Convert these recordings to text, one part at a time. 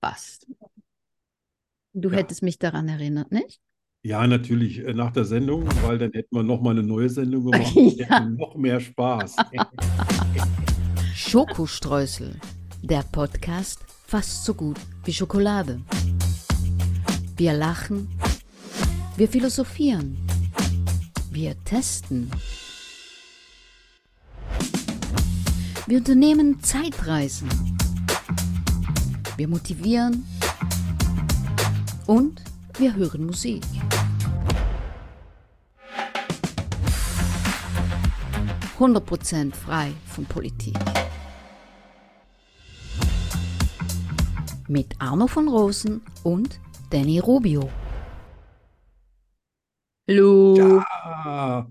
Passt. Du Ja. hättest mich daran erinnert, nicht? Ja, natürlich äh, nach der Sendung, weil dann hätten wir noch mal eine neue Sendung gemacht Ja. noch mehr Spaß. Schokostreusel, der Podcast fast so gut wie Schokolade. Wir lachen, wir philosophieren, wir testen. Wir unternehmen Zeitreisen. Wir motivieren und wir hören Musik. Hundert Prozent frei von Politik. Mit Arno von Rosen und Danny Rubio. Hallo. Ah,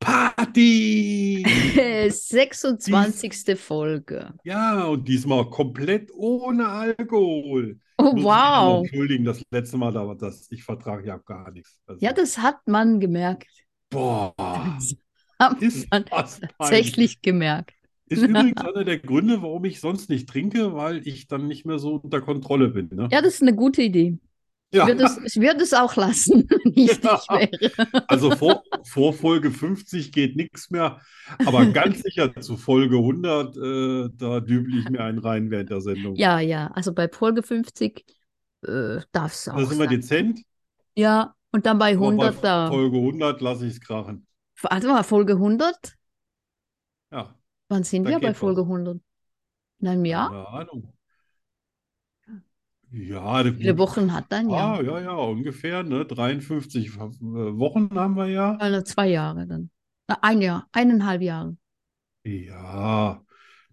Party! 26. Folge. Ja, und diesmal komplett ohne Alkohol. Oh, Muss wow. entschuldigen, das letzte Mal, aber das, ich vertrage ja gar nichts. Also, Ja, das hat man gemerkt. boah, Das hat ist man fast peinlich. tatsächlich gemerkt. Ist übrigens einer der Gründe, warum ich sonst nicht trinke, weil ich dann nicht mehr so unter Kontrolle bin. Ne? Ja, das ist eine gute Idee. Ich Ja, würde es, ich würde es auch lassen, wenn ich Ja. nicht wäre. also vor, vor Folge 50 geht nichts mehr, aber ganz sicher zu Folge 100, äh, da dübel ich mir einen rein während der Sendung. Ja, ja, also bei Folge 50 äh, darf es Da auch sind wir sein. dezent, Ja, und dann bei aber bei 100 da. Folge 100 lasse ich es krachen. Warte mal, Folge 100? Ja, Wann sind wir bei Folge was. 100? In einem Jahr? keine Ahnung. Ja, Wie viele. Wochen hat ein Ah, Jahr? ja, ja, ungefähr, ne? 53 äh, Wochen haben wir ja. Also zwei Jahre dann. Ein Jahr, eineinhalb Jahre. Ja,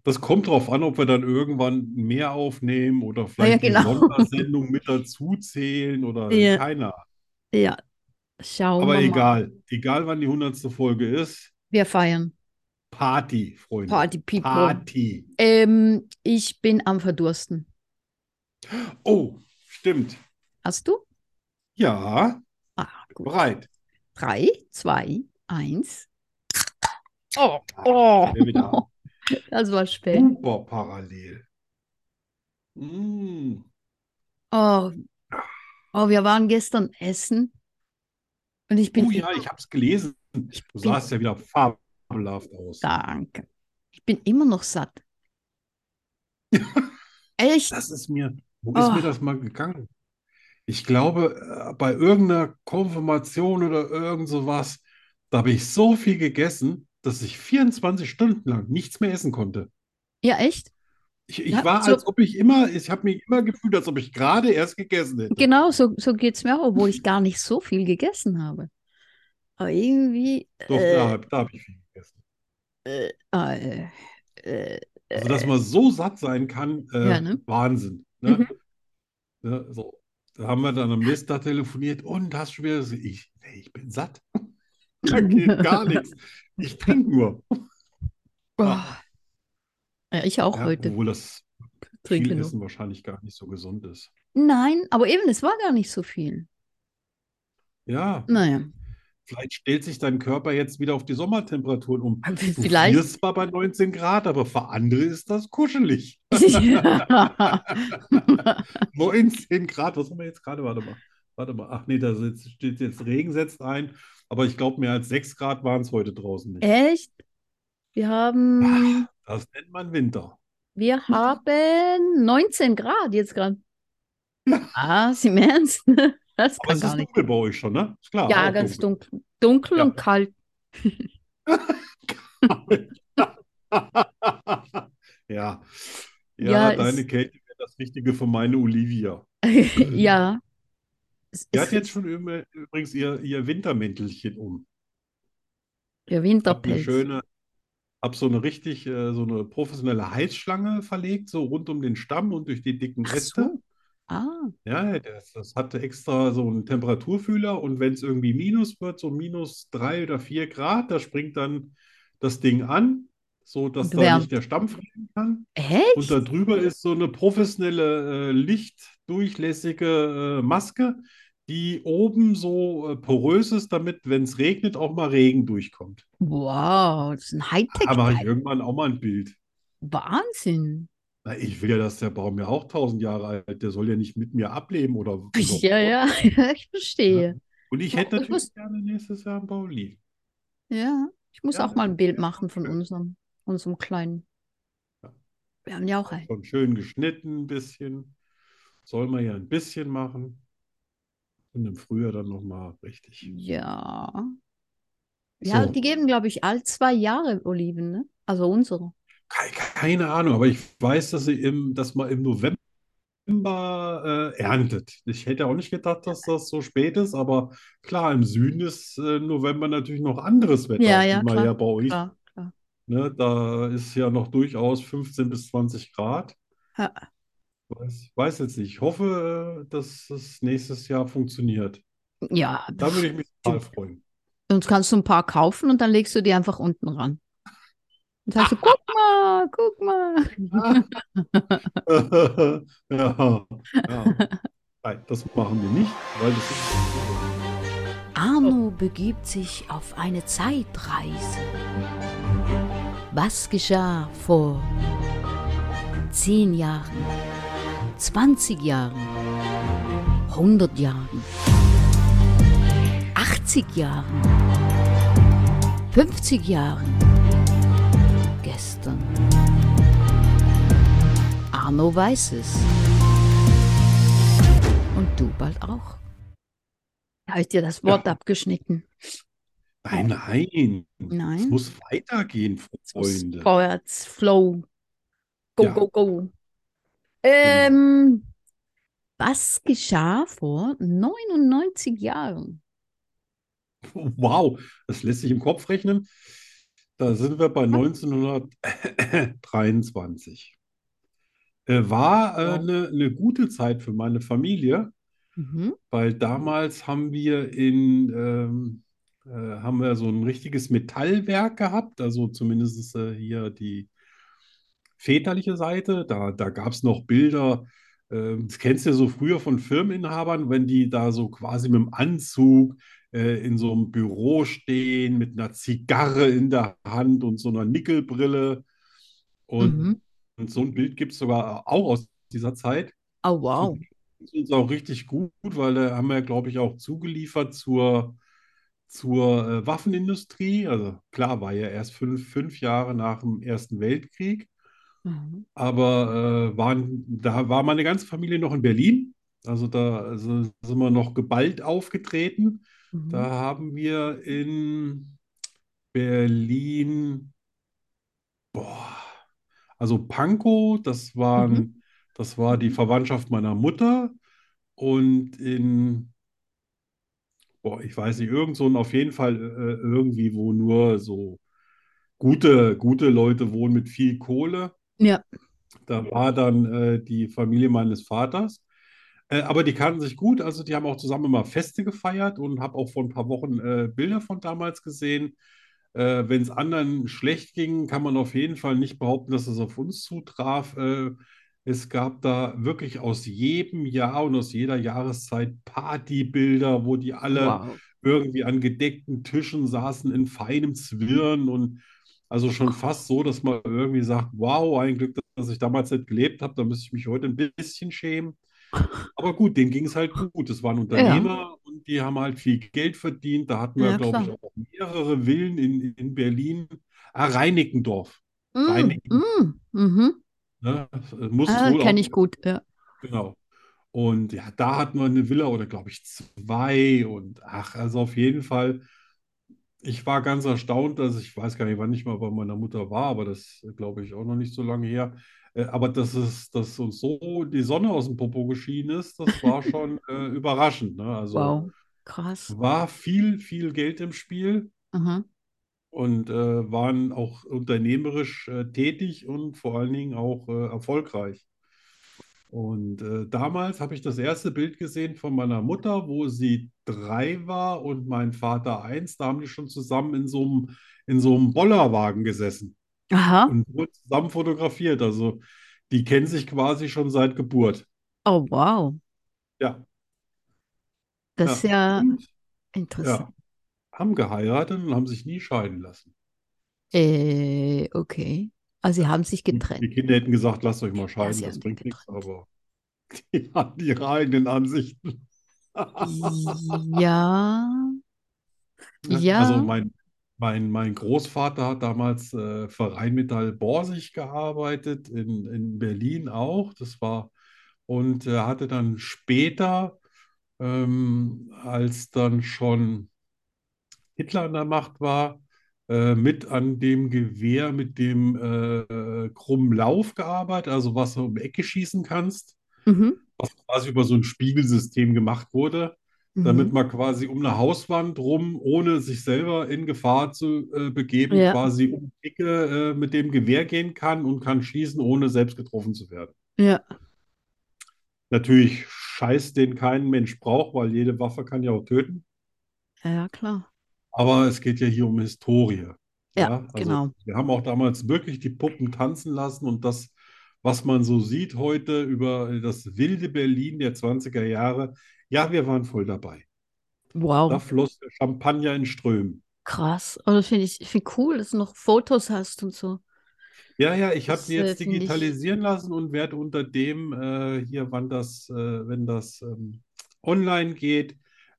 das kommt drauf an, ob wir dann irgendwann mehr aufnehmen oder ja, vielleicht die genau. Sondersendung mit dazu zählen oder Ja. keine Ahnung. Ja, schauen Aber wir mal. egal, egal wann die hundertste Folge ist, Wir feiern. Party, Freunde. Party People. Party. Ähm, ich bin am Verdursten. Oh, stimmt. Hast du? Ja, Ah, gut. bereit. Drei, zwei, eins. Oh, oh. Das war spät. super parallel. Mm. Oh, oh, wir waren gestern essen und ich bin Oh ja, ich habe es gelesen. Du bin, sahst ja wieder fabelhaft aus. danke. Ich bin immer noch satt. Echt? Das ist mir, wo ist Oh, mir das mal gegangen? Ich glaube, äh, bei irgendeiner Konfirmation oder irgend sowas, da habe ich so viel gegessen, dass ich 24 Stunden lang nichts mehr essen konnte. ja, echt? Ich, ich Ja, war, so, als ob ich immer, ich habe mich immer gefühlt, als ob ich gerade erst gegessen hätte. genau, so, so geht es mir auch, obwohl ich gar nicht so viel gegessen habe. Aber irgendwie, Doch, äh, da, da habe ich viel gegessen. äh, äh, äh, Also, dass äh, man so satt sein kann, ja, ne? Wahnsinn. Ne? Mhm. Ne? So. Da haben wir dann am nächsten Tag telefoniert und hast schon wieder, ich, nee, ich bin satt. Da geht gar nichts. Ich trinke nur. Ja, ich auch ja, heute obwohl das trinke viel. Essen wahrscheinlich gar nicht so gesund ist. Nein, aber eben, es war gar nicht so viel. Ja, Naja, vielleicht stellt sich dein Körper jetzt wieder auf die Sommertemperaturen um. Du vielleicht. frierst zwar bei 19 Grad, aber für andere ist das kuschelig. Ja. 19 Grad, was haben wir jetzt gerade? Warte mal. Warte mal. Ach nee, da steht jetzt Regen setzt ein. Aber ich glaube, mehr als 6 Grad waren es heute draußen nicht. Echt? Wir haben, Ach, das nennt man Winter. wir haben 19 Grad jetzt gerade. Ah, Sie im Ernst? Das Aber kann es gar ist nicht. dunkel bei euch schon, ne? Ist klar, Ja, auch ganz dunkel. dunkel. Ja. und kalt. Ja, Ja, ja, deine es, Kälte wäre das Richtige für meine Olivia. ja, es, Die es hat jetzt schon üb- übrigens ihr, ihr Wintermäntelchen um. der Hab eine Winterpelz. schöne, hab so eine richtig, äh, so eine professionelle Heizschlange verlegt, so rund um den Stamm und durch die dicken Ach Äste. so. Ah, Ja, das, das hatte extra so einen Temperaturfühler und wenn es irgendwie minus wird, so minus drei oder vier Grad, da springt dann das Ding an, so dass und da nicht der Stamm frieren kann. Und Echt? da drüber ist so eine professionelle, äh, lichtdurchlässige, äh, Maske, die oben so äh, porös ist, damit, wenn es regnet, auch mal Regen durchkommt. Wow, das ist ein Da mache ich irgendwann auch mal ein Bild. Wahnsinn. Na, ich will ja, dass der Baum ja auch tausend Jahre alt, der soll ja nicht mit mir ableben oder, oder Ja, ja, ja, ich ne? verstehe. Und ich Ja, hätte Ich muss, natürlich gerne nächstes Jahr einen Baum liegen. ja, ich muss Ja, auch mal ein Bild machen von unserem, unserem kleinen. Ja, Wir haben ja auch einen. schon schön geschnitten ein bisschen. Soll man ja ein bisschen machen. Und im Frühjahr dann nochmal richtig. Ja. Ja, So, die geben, glaube ich, all zwei Jahre Oliven, ne? Also unsere. Kei- keine Ahnung, aber ich weiß, dass, sie im, dass man im November äh, erntet. Ich hätte auch nicht gedacht, dass das so spät ist, aber klar, im Süden ist äh, November natürlich noch anderes Ja, Wetter, ja, ja klar, bei euch, klar, klar. ne, da ist ja noch durchaus 15 bis 20 Grad. Ja, Weiß, weiß jetzt nicht. Ich hoffe, äh, dass es nächstes Jahr funktioniert. ja, Da würde ich mich total freuen. sonst kannst du ein paar kaufen und dann legst du die einfach unten ran. Und sagst du, guck mal, guck mal. Ja, ja. Nein, das machen wir nicht, weil das ist. Arno begibt sich auf eine Zeitreise. Was geschah vor 10 Jahren, 20 Jahren, 100 Jahren, 80 Jahren, 50 Jahren, gestern? Arno weiß es. Und du bald auch. Habe ich dir das Wort Ja. abgeschnitten? Nein, nein. Es Nein. muss weitergehen, Es muss Freunde. vorwärts, Flow. Go, Ja, go, go. genau. Ähm, was geschah vor 99 Jahren? Wow, das lässt sich im Kopf rechnen. Da sind wir bei 1923. Äh, war äh, Wow. eine, eine gute Zeit für meine Familie, Mhm. weil damals haben wir in ähm, äh, haben wir so ein richtiges Metallwerk gehabt, also zumindest äh, hier die väterliche Seite. Da, da gab es noch Bilder, äh, das kennst du ja so früher von Firmeninhabern, wenn die da so quasi mit dem Anzug äh, in so einem Büro stehen, mit einer Zigarre in der Hand und so einer Nickelbrille. Und, Mhm. und so ein Bild gibt es sogar auch aus dieser Zeit. Oh, wow. Glück ist uns auch richtig gut, weil da haben wir, glaube ich, auch zugeliefert zur, zur äh, Waffenindustrie. Also klar, war ja erst fünf, fünf Jahre nach dem Ersten Weltkrieg. Mhm. Aber äh, waren, da war meine ganze Familie noch in Berlin. Also da also sind wir noch geballt aufgetreten. Da Mhm. haben wir in Berlin, boah, also Pankow, das Mhm. waren, das war die Mhm. Verwandtschaft meiner Mutter. Und in, boah, ich weiß nicht, irgend so ein auf jeden Fall äh, irgendwie, wo nur so gute, gute Leute wohnen mit viel Kohle. Ja. Da war dann äh, die Familie meines Vaters. Äh, aber die kannten sich gut, also die haben auch zusammen immer Feste gefeiert und habe auch vor ein paar Wochen äh, Bilder von damals gesehen. Äh, wenn es anderen schlecht ging, kann man auf jeden Fall nicht behaupten, dass es auf uns zutraf. Äh, es gab da wirklich aus jedem Jahr und aus jeder Jahreszeit Partybilder, wo die alle Wow. irgendwie an gedeckten Tischen saßen in feinem Zwirn und also schon fast so, dass man irgendwie sagt, wow, ein Glück, dass ich damals nicht gelebt habe, da müsste ich mich heute ein bisschen schämen. Aber gut, denen ging es halt gut. Es waren Ja. Unternehmer und die haben halt viel Geld verdient. Da hatten wir, Ja, glaube ich, auch mehrere Villen in, in Berlin. Ah, Reinickendorf. Mm, Reinickendorf, mm, mhm. ne? Ah, kenne ich gut. Ja. genau. Und ja, da hatten wir eine Villa oder, glaube ich, zwei. Und ach, also auf jeden Fall. Ich war ganz erstaunt, dass ich weiß gar nicht, wann ich mal bei meiner Mutter war, aber das glaube ich auch noch nicht so lange her. Äh, aber dass es, dass uns so die Sonne aus dem Popo geschienen ist, das war schon äh, überraschend. Ne? Also Wow. Krass. war viel, viel Geld im Spiel Mhm. und äh, waren auch unternehmerisch äh, tätig und vor allen Dingen auch äh, erfolgreich. Und äh, damals habe ich das erste Bild gesehen von meiner Mutter, wo sie drei war und mein Vater eins. Da haben die schon zusammen in so einem, in so einem Bollerwagen gesessen Aha. und wurden zusammen fotografiert. Also die kennen sich quasi schon seit Geburt. Oh, wow. Ja, Das ist ja. ja Und interessant. ja, haben geheiratet und haben sich nie scheiden lassen. Äh, okay. Also sie haben sich Die getrennt. Kinder hätten gesagt, lasst euch mal Ja, scheiden, sie das haben bringt nichts, aber die hatten ihre eigenen Ansichten. Ja, Ne? Also ja. mein, mein, mein Großvater hat damals äh, für Rheinmetall Borsig gearbeitet, in, in Berlin auch. Das war, und er hatte dann später, ähm, als dann schon Hitler an der Macht war, äh, mit an dem Gewehr mit dem äh, krummen Lauf gearbeitet, also was du um die Ecke schießen kannst, Mhm. was quasi über so ein Spiegelsystem gemacht wurde, damit Mhm. man quasi um eine Hauswand rum, ohne sich selber in Gefahr zu äh, begeben, Ja, quasi um die Ecke äh, mit dem Gewehr gehen kann und kann schießen, ohne selbst getroffen zu werden. ja, Natürlich Scheiß, den kein Mensch braucht, weil jede Waffe kann ja auch töten. ja, klar. Aber es geht ja hier um Historie. Ja, Ja, also genau. wir haben auch damals wirklich die Puppen tanzen lassen und das, was man so sieht heute über das wilde Berlin der 20er Jahre, ja, wir waren voll dabei. Da Wow, floss der Champagner in Strömen. krass. Und das finde ich, ich finde cool, dass du noch Fotos hast und so. Ja, ja, ich habe Das die äh, jetzt digitalisieren lassen und werde unter dem äh, hier, wann das, äh, wenn das ähm, online geht,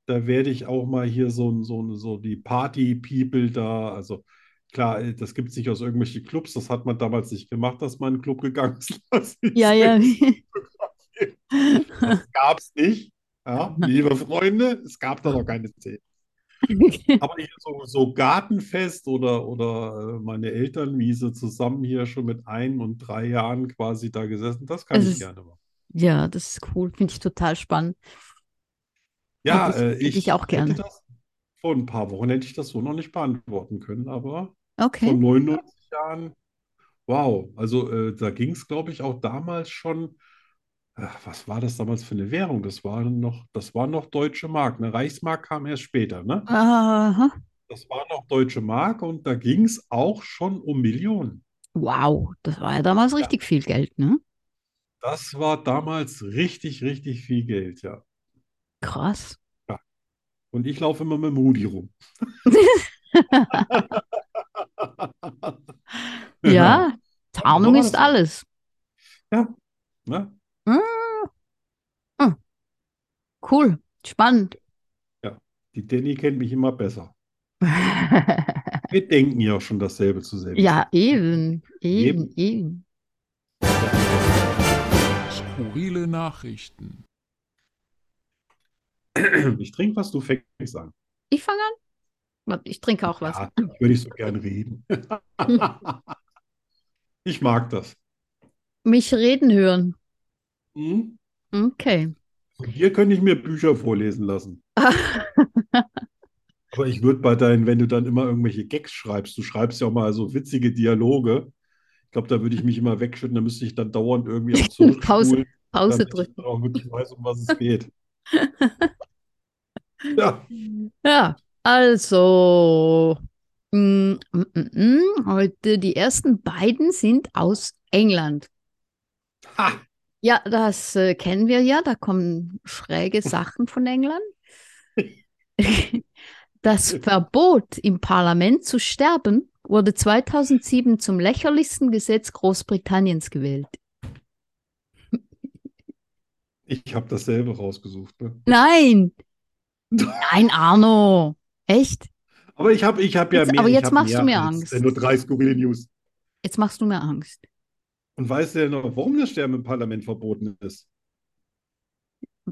da werde ich auch mal hier so, so, so die Party-People da, also klar, äh, das gibt es nicht aus irgendwelchen Clubs, das hat man damals nicht gemacht, dass man in einen Club gegangen ist, ja, ja. Das gab es nicht. Ja, liebe Freunde, es gab da noch keine Szene. Aber hier so, so Gartenfest oder, oder äh, meine Eltern, wie sie zusammen hier schon mit ein und drei Jahren quasi da gesessen, das kann Es ich ist, gerne machen. ja, das ist cool, finde ich total spannend. Ja, ich, äh, ich ich auch gerne. das vor ein paar Wochen hätte ich das so noch nicht beantworten können, aber Okay. von 99 Jahren, wow, also äh, da ging es, glaube ich, auch damals schon, äh, was war das damals für eine Währung? Das war noch, das war noch Deutsche Mark. Eine Reichsmark kam erst später, ne? Aha. Das war noch Deutsche Mark und da ging es auch schon um Millionen. Wow, das war ja damals Ja, richtig viel Geld, ne? das war damals richtig, richtig viel Geld, ja. Krass. Ja. Und ich laufe immer mit dem Rudi rum. Ja, Tarnung ist alles. Ja, ne? Hm, hm, cool, spannend. Ja. Die Danny kennt mich immer besser. Wir denken ja auch schon dasselbe zur selben Ja, eben, eben, Eben. eben. Skurrile Nachrichten. Ich trinke was, du fängst an. Ich fange an. Ich trinke auch was. Ja, ich würde nicht so gern reden. Ich mag das. Mich reden hören. Mhm. Okay. Von dir könnte ich mir Bücher vorlesen lassen. Aber ich würde bei deinen, wenn du dann immer irgendwelche Gags schreibst, du schreibst ja auch mal so witzige Dialoge. Ich glaube, da würde ich mich immer wegschütten, da müsste ich dann dauernd irgendwie auch Pause, zurückspulen, Pause ich drücken. dann auch wirklich weiß, um was es geht. Ja, Ja, also, mm, mm, mm, heute die ersten beiden sind aus England. ha, Ja, das äh, kennen wir ja, da kommen schräge Sachen von England. Das Verbot im Parlament zu sterben wurde 2007 zum lächerlichsten Gesetz Großbritanniens gewählt. ich habe dasselbe rausgesucht. Ne? Nein, nein, Arno, echt? Aber ich habe ich hab ja Jetzt, mehr, aber jetzt machst du mir Angst. nur drei skurrile News. Jetzt machst du mir Angst. Und weißt du denn noch, warum das Sterben im Parlament verboten ist?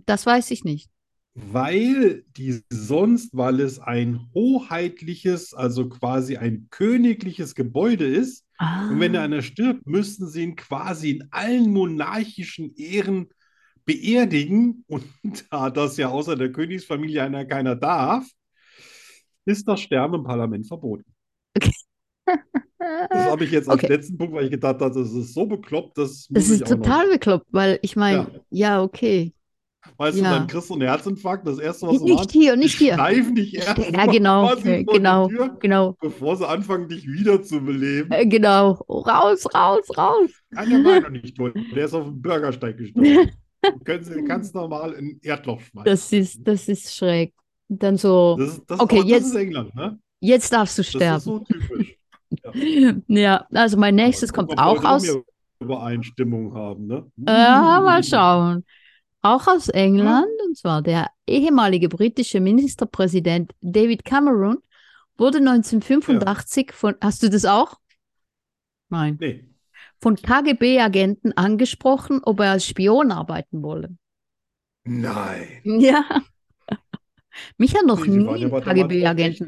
Das weiß ich nicht. Weil die sonst, weil es ein hoheitliches, also quasi ein königliches Gebäude ist. Und wenn Ah, einer stirbt, müssten sie ihn quasi in allen monarchischen Ehren beerdigen. Und da das ja außer der Königsfamilie einer keiner darf, ist das Sterben im Parlament verboten. Das habe ich jetzt als Okay, letzten Punkt, weil ich gedacht habe, das ist so bekloppt, das das muss ich ist noch total sagen. bekloppt, weil ich meine, Ja, ja, okay. weißt du, dann Ja. kriegst du einen Herzinfarkt. Das Erste, was sie Nicht hier, nicht hier. schleifen dich Ja, erstmal genau, die genau, Tür, genau, bevor sie anfangen, dich wieder zu beleben. äh, genau. Raus, raus, raus. Nein, der war noch nicht tot. Der ist auf dem Bürgersteig gestorben. Du können sie ganz normal in Erdloch schmeißen. Das ist, das ist schräg. Dann so, Das ist, das, okay, das ist jetzt, England, ne? jetzt darfst du Das ist sterben. so typisch. Ja. Ja, also mein nächstes kommt wir auch aus. Übereinstimmung haben, ne? Ja, mal schauen. Auch aus England, und zwar der ehemalige britische Ministerpräsident David Cameron wurde 1985 von, hast du das auch? Nein. Nee. Von KGB-Agenten angesprochen, ob er als Spion arbeiten wolle. Nein. Ja. Mich hat noch Sie nie ja KGB-Agenten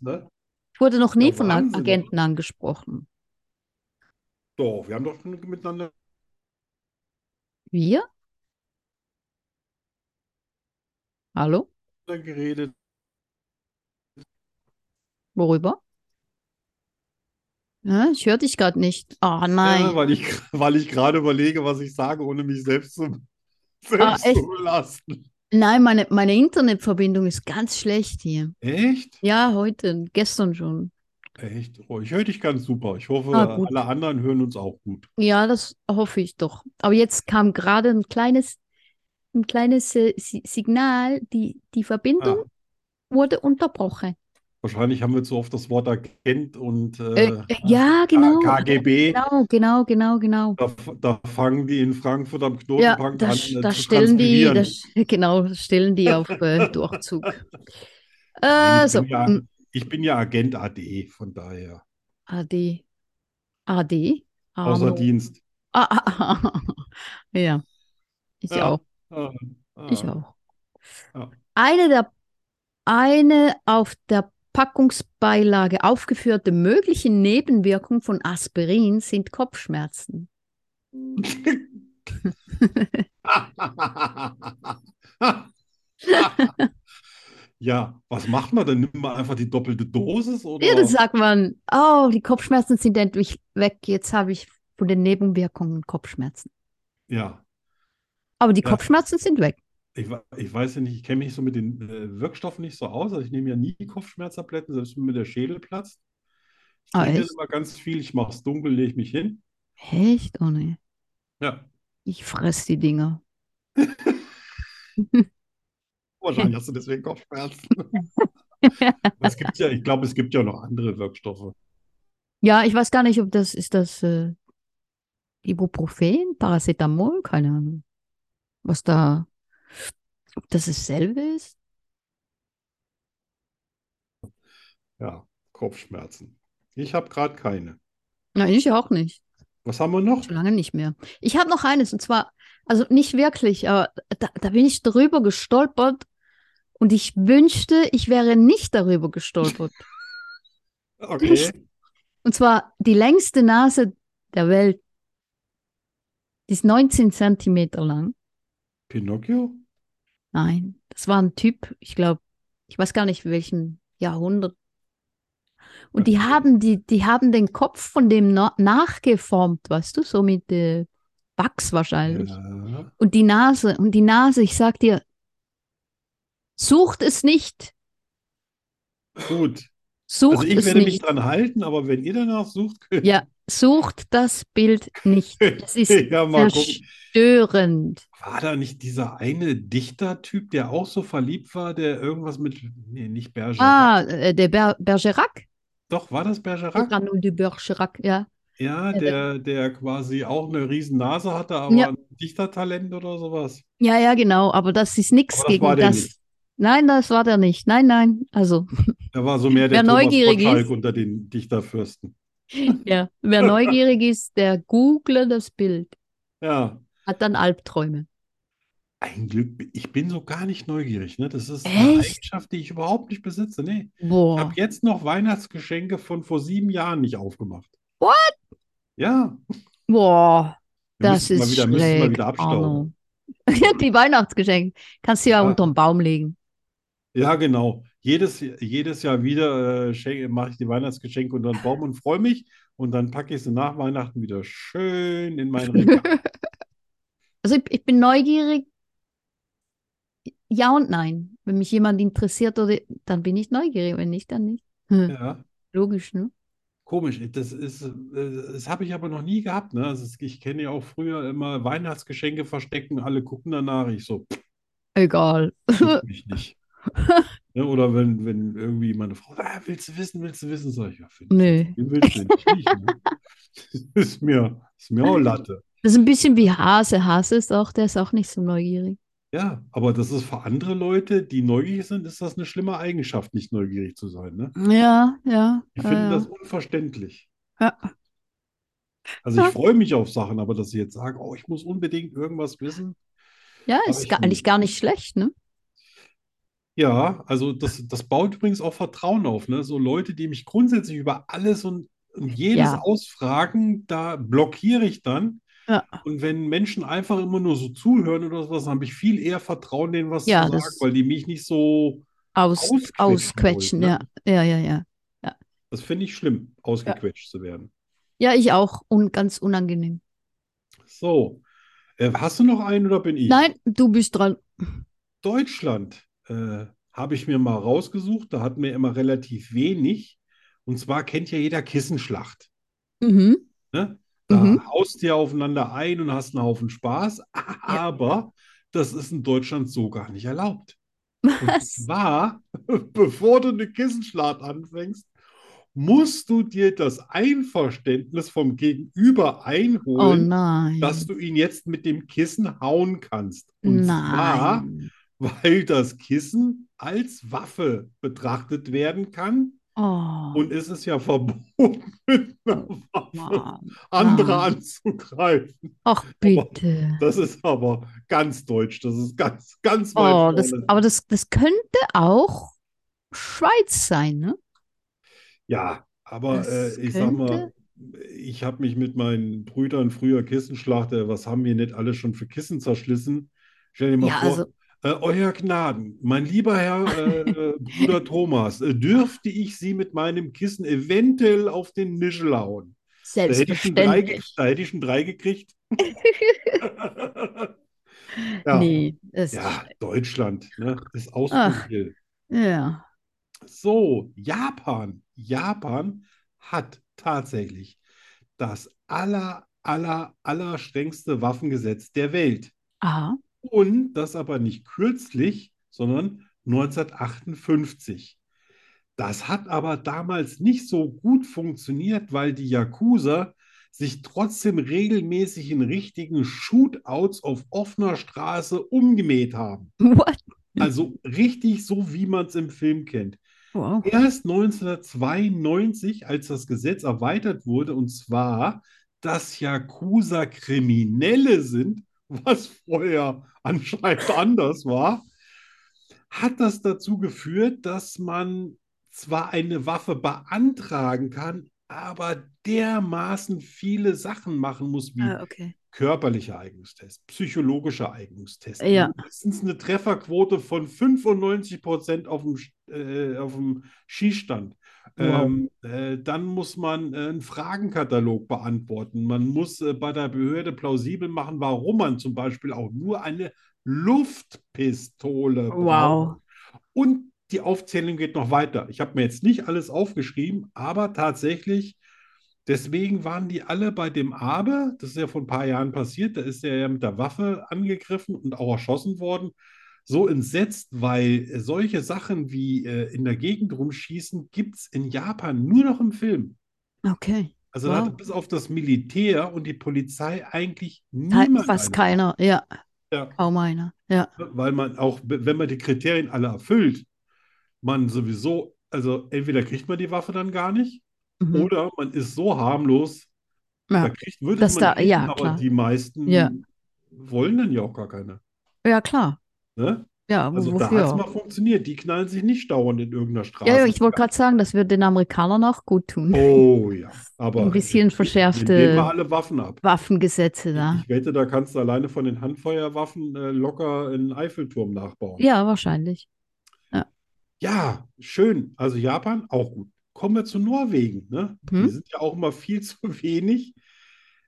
ne? Ich wurde noch nie Ja, von Wahnsinn. Agenten angesprochen. Doch, wir haben doch schon miteinander Wir? Hallo? geredet. Worüber? Ja, ich höre dich gerade nicht. Oh nein. Ja, weil ich, weil ich gerade überlege, was ich sage, ohne mich selbst zu, Ah, selbst echt? zu belasten. Nein, meine, meine Internetverbindung ist ganz schlecht hier. Echt? Ja, heute, gestern schon. Echt? Oh, ich höre dich ganz super. Ich hoffe, Ah, alle anderen hören uns auch gut. Ja, das hoffe ich doch. Aber jetzt kam gerade ein kleines, ein kleines äh, Si- Signal, die, die Verbindung Ah, wurde unterbrochen. Wahrscheinlich haben wir zu oft das Wort erkennt und Äh, äh, ja, genau. KGB. Genau, genau, genau, genau. Da, da fangen die in Frankfurt am Ja, Knotenpunkt da, an, äh, da stellen die, da, transkribieren. sch- genau, stellen die auf äh, Durchzug. Äh, ich so, bin ja, mm, ich bin ja Agent AD, von daher. AD. AD? Außer Arno. Dienst. Ah, ah, ah, ja, ich Ja. auch. Ah, Ich ah, auch. ah. Eine der, eine auf der Packungsbeilage aufgeführte mögliche Nebenwirkung von Aspirin sind Kopfschmerzen. Ja, was macht man denn? Nimmt man einfach die doppelte Dosis Ja, oder? dann sagt man, oh, die Kopfschmerzen sind endlich weg. Jetzt habe ich von den Nebenwirkungen Kopfschmerzen. Ja, Aber die ja. Kopfschmerzen sind weg. Ich, ich weiß ja nicht, ich kenne mich so mit den äh, Wirkstoffen nicht so aus. Also ich nehme ja nie Kopfschmerztabletten, selbst wenn mir der Schädel platzt. Ich Ah, trinke dann echt? immer ganz viel. Ich mache es dunkel, lege mich hin. Echt? Oh nee. Ja, Ich fress die Dinger. wahrscheinlich hast du deswegen Kopfschmerzen. Es gibt ja, ich glaube, es gibt ja noch andere Wirkstoffe. Ja, ich weiß gar nicht, ob das ist das äh, Ibuprofen, Paracetamol, keine Ahnung. Was da, ob das dasselbe ist? Ja, Kopfschmerzen. Ich habe gerade keine. Nein, ich auch nicht. Was haben wir noch? Schon lange nicht mehr. Ich habe noch eines, und zwar, also nicht wirklich, aber da, da bin ich drüber gestolpert und ich wünschte, ich wäre nicht darüber gestolpert. Okay. Und zwar die längste Nase der Welt. Die ist 19 Zentimeter lang. Pinocchio? Nein, das war ein Typ, ich glaube, ich weiß gar nicht, welchem Jahrhundert. Und die haben, die, die haben den Kopf von dem na nachgeformt, weißt du, so mit äh, Wachs wahrscheinlich. Ja. Und die Nase, und die Nase, ich sag dir, sucht es nicht, Gut. sucht Also ich werde mich nicht. dran halten, aber wenn ihr danach sucht, könnt Ja, sucht das Bild nicht. Es ist ja zerstörend. War da nicht dieser eine Dichtertyp, der auch so verliebt war, der irgendwas mit, nee, nicht Bergerac. Ah, äh, der Ber Bergerac, Doch, war das Bergerac? Cyrano de Bergerac, ja. Ja, der, der quasi auch eine riesen Nase hatte, aber Ja. ein Dichtertalent oder sowas. Ja, ja, genau, aber das ist nichts das gegen das. nicht. Nein, das war der nicht. Nein, nein. Also, Er war so mehr der Wer Thomas neugierig ist. unter den Dichterfürsten. Ja, wer neugierig ist, der google das Bild. Ja, Hat dann Albträume. ein Glück. Ich bin so gar nicht neugierig, ne? Das ist eine Echt? Eigenschaft, die ich überhaupt nicht besitze. Nee. Ich Boah. habe jetzt noch Weihnachtsgeschenke von vor sieben Jahren nicht aufgemacht. What? Ja, Boah, wir das müssten mal ist wieder, müssten mal schlecht, wieder abstauben. Arno. Die Weihnachtsgeschenke. Kannst du ja Ja. unterm Baum legen. Ja, genau. Jedes, jedes Jahr wieder äh, mache ich die Weihnachtsgeschenke unter den Baum und freue mich. Und dann packe ich sie nach Weihnachten wieder schön in mein Regal. Also ich, ich bin neugierig. Ja und nein. Wenn mich jemand interessiert, oder, dann bin ich neugierig. Wenn nicht, dann nicht. Hm, Ja, Logisch, ne? komisch. Das ist, äh, das habe ich aber noch nie gehabt. Ne? Also ich kenne ja auch früher immer Weihnachtsgeschenke verstecken, alle gucken danach. Ich so, Egal. mich nicht. Ne, oder wenn, wenn irgendwie meine Frau, ah, willst du wissen, willst du wissen, sag ich, ja, finde Nö. ich, willst du nicht, ne? Das ist mir, ist mir auch Latte. Das ist ein bisschen wie Hase. Hase ist auch, der ist auch nicht so neugierig. Ja, aber das ist für andere Leute, die neugierig sind, ist das eine schlimme Eigenschaft, nicht neugierig zu sein, ne? Ja, ja. Finden ja. das unverständlich. Ja. Also ich Ja. freue mich auf Sachen, aber dass sie jetzt sagen, oh, ich muss unbedingt irgendwas wissen. Ja, ist ich gar, eigentlich gar nicht schlecht, ne? Ja, also das, das baut übrigens auch Vertrauen auf, ne? So Leute, die mich grundsätzlich über alles und, und jedes Ja. ausfragen, da blockiere ich dann. Ja. Und wenn Menschen einfach immer nur so zuhören oder sowas, dann habe ich viel eher Vertrauen, denen was Ja, zu sagen, weil die mich nicht so Aus, Ausquetschen ausquetschen, wollen, ja. ne? Ja, ja, ja. Das finde ich schlimm, ausgequetscht zu werden. Ja, ich auch. Und ganz unangenehm. So, äh, hast du noch einen oder bin ich? Nein, du bist dran. Deutschland äh, habe ich mir mal rausgesucht. Da hatten wir immer relativ wenig. Und zwar kennt ja jeder Kissenschlacht. Mhm. Ne? Da Mhm. haust du ja aufeinander ein und hast einen Haufen Spaß. Aber das ist in Deutschland so gar nicht erlaubt. Und Was? zwar, bevor du eine Kissenschlacht anfängst, musst du dir das Einverständnis vom Gegenüber Oh einholen, nein. dass du ihn jetzt mit dem Kissen hauen kannst. Und zwar, Nein. weil das Kissen als Waffe betrachtet werden kann. Oh, Und es ist ja verboten, mit einer Waffe Mann. andere Mann. anzugreifen. Ach, bitte. Das ist aber ganz deutsch. Das ist ganz, ganz Oh, weit das, vorne. aber das, das könnte auch Schweiz sein, ne? Ja, aber Das äh, ich sag mal, könnte- ich habe mich mit meinen Brüdern früher Kissenschlachter, was haben wir nicht alle schon für Kissen zerschlissen? Stell dir mal Ja, vor, also, äh, Euer Gnaden, mein lieber Herr äh, äh, Bruder Thomas, äh, dürfte ich Sie mit meinem Kissen eventuell auf den Nischel hauen? Selbstverständlich. da hätte ich schon drei gekriegt. Ja, Nee, ja, Deutschland, ne, ist ausprobiert. ja. So, Japan. Japan hat tatsächlich das aller, aller, aller strengste Waffengesetz der Welt. Aha. Und das aber nicht kürzlich, sondern 1958. Das hat aber damals nicht so gut funktioniert, weil die Yakuza sich trotzdem regelmäßig in richtigen Shootouts auf offener Straße umgemäht haben. What? Also richtig so, wie man es im Film kennt. Wow. Erst 1992, als das Gesetz erweitert wurde, und zwar, dass Yakuza Kriminelle sind, was vorher anscheinend anders war, hat das dazu geführt, dass man zwar eine Waffe beantragen kann, aber dermaßen viele Sachen machen muss, wie Ah, okay. körperlicher Eignungstest, psychologischer Eignungstest, Ja. mindestens eine Trefferquote von 95 Prozent auf dem, äh, auf dem Schießstand. Wow. Ähm, äh, dann muss man äh, einen Fragenkatalog beantworten. Man muss äh, bei der Behörde plausibel machen, warum man zum Beispiel auch nur eine Luftpistole Wow. braucht. Und die Aufzählung geht noch weiter. Ich habe mir jetzt nicht alles aufgeschrieben, aber tatsächlich, deswegen waren die alle bei dem Abe, das ist ja vor ein paar Jahren passiert, da ist er ja mit der Waffe angegriffen und auch erschossen worden, so entsetzt, weil solche Sachen wie äh, in der Gegend rumschießen gibt es in Japan nur noch im Film. Okay. Also da Wow. hat bis auf das Militär und die Polizei eigentlich niemand Fast eine. keiner. Ja, Ja. kaum einer. Ja. Weil man auch, wenn man die Kriterien alle erfüllt, man sowieso, also entweder kriegt man die Waffe dann gar nicht Mhm. oder man ist so harmlos, da Ja. kriegt, würde Dass man da- kriegen, ja, aber klar. die meisten Ja. wollen dann ja auch gar keine. Ja, klar. Ne? Ja, aber Also da hat es wofür? mal funktioniert. Die knallen sich nicht dauernd in irgendeiner Straße. Ja, ja, ich wollte gerade sagen, das wird den Amerikanern auch gut tun. Oh ja, aber Ein bisschen wir verschärfte nehmen mal alle Waffen ab. Waffengesetze da. Ich wette, da kannst du alleine von den Handfeuerwaffen äh, locker einen Eiffelturm nachbauen. Ja, wahrscheinlich. Ja, schön. Also Japan auch gut. Kommen wir zu Norwegen. Ne? Die Hm? sind ja auch immer viel zu wenig.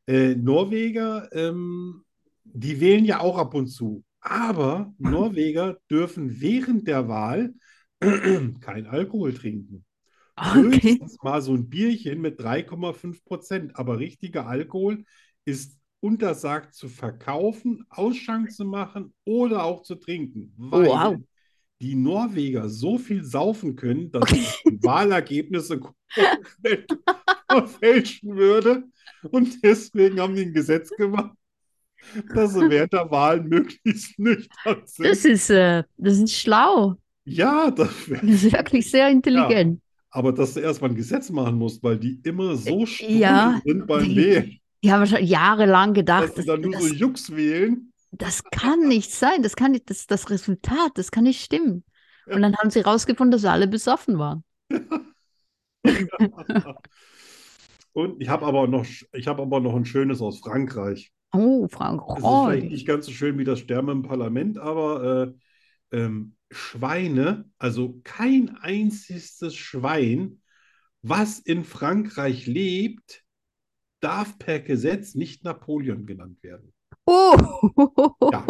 Äh, Norweger, ähm, die wählen ja auch ab und zu. Aber Norweger dürfen während der Wahl kein Alkohol trinken. Okay. Höchstens mal so ein Bierchen mit 3,5 Prozent. Aber richtiger Alkohol ist untersagt zu verkaufen, Ausschank zu machen oder auch zu trinken. Weil Wow. die Norweger so viel saufen können, dass es die Wahlergebnisse verfälschen würde. Und deswegen haben die ein Gesetz gemacht, dass sie während der Wahlen möglichst nüchtern Das sind. ist, äh, das ist schlau. Ja, das wär, Das ist wirklich sehr intelligent. aber dass du erstmal ein Gesetz machen musst, weil die immer so stur Ja. sind beim Wählen, Die haben schon jahrelang gedacht, dass das, sie dann nur so das, Jux wählen. das kann nicht sein. Das kann nicht, das, das Resultat, das kann nicht stimmen. Ja. Und dann haben sie rausgefunden, dass alle besoffen waren. Und ich habe aber noch, ich habe aber noch ein schönes aus Frankreich. Oh, Es ist vielleicht nicht ganz so schön wie das Sterben im Parlament, aber äh, ähm, Schweine, also kein einziges Schwein, was in Frankreich lebt, darf per Gesetz nicht Napoleon genannt werden. Oh, Ja.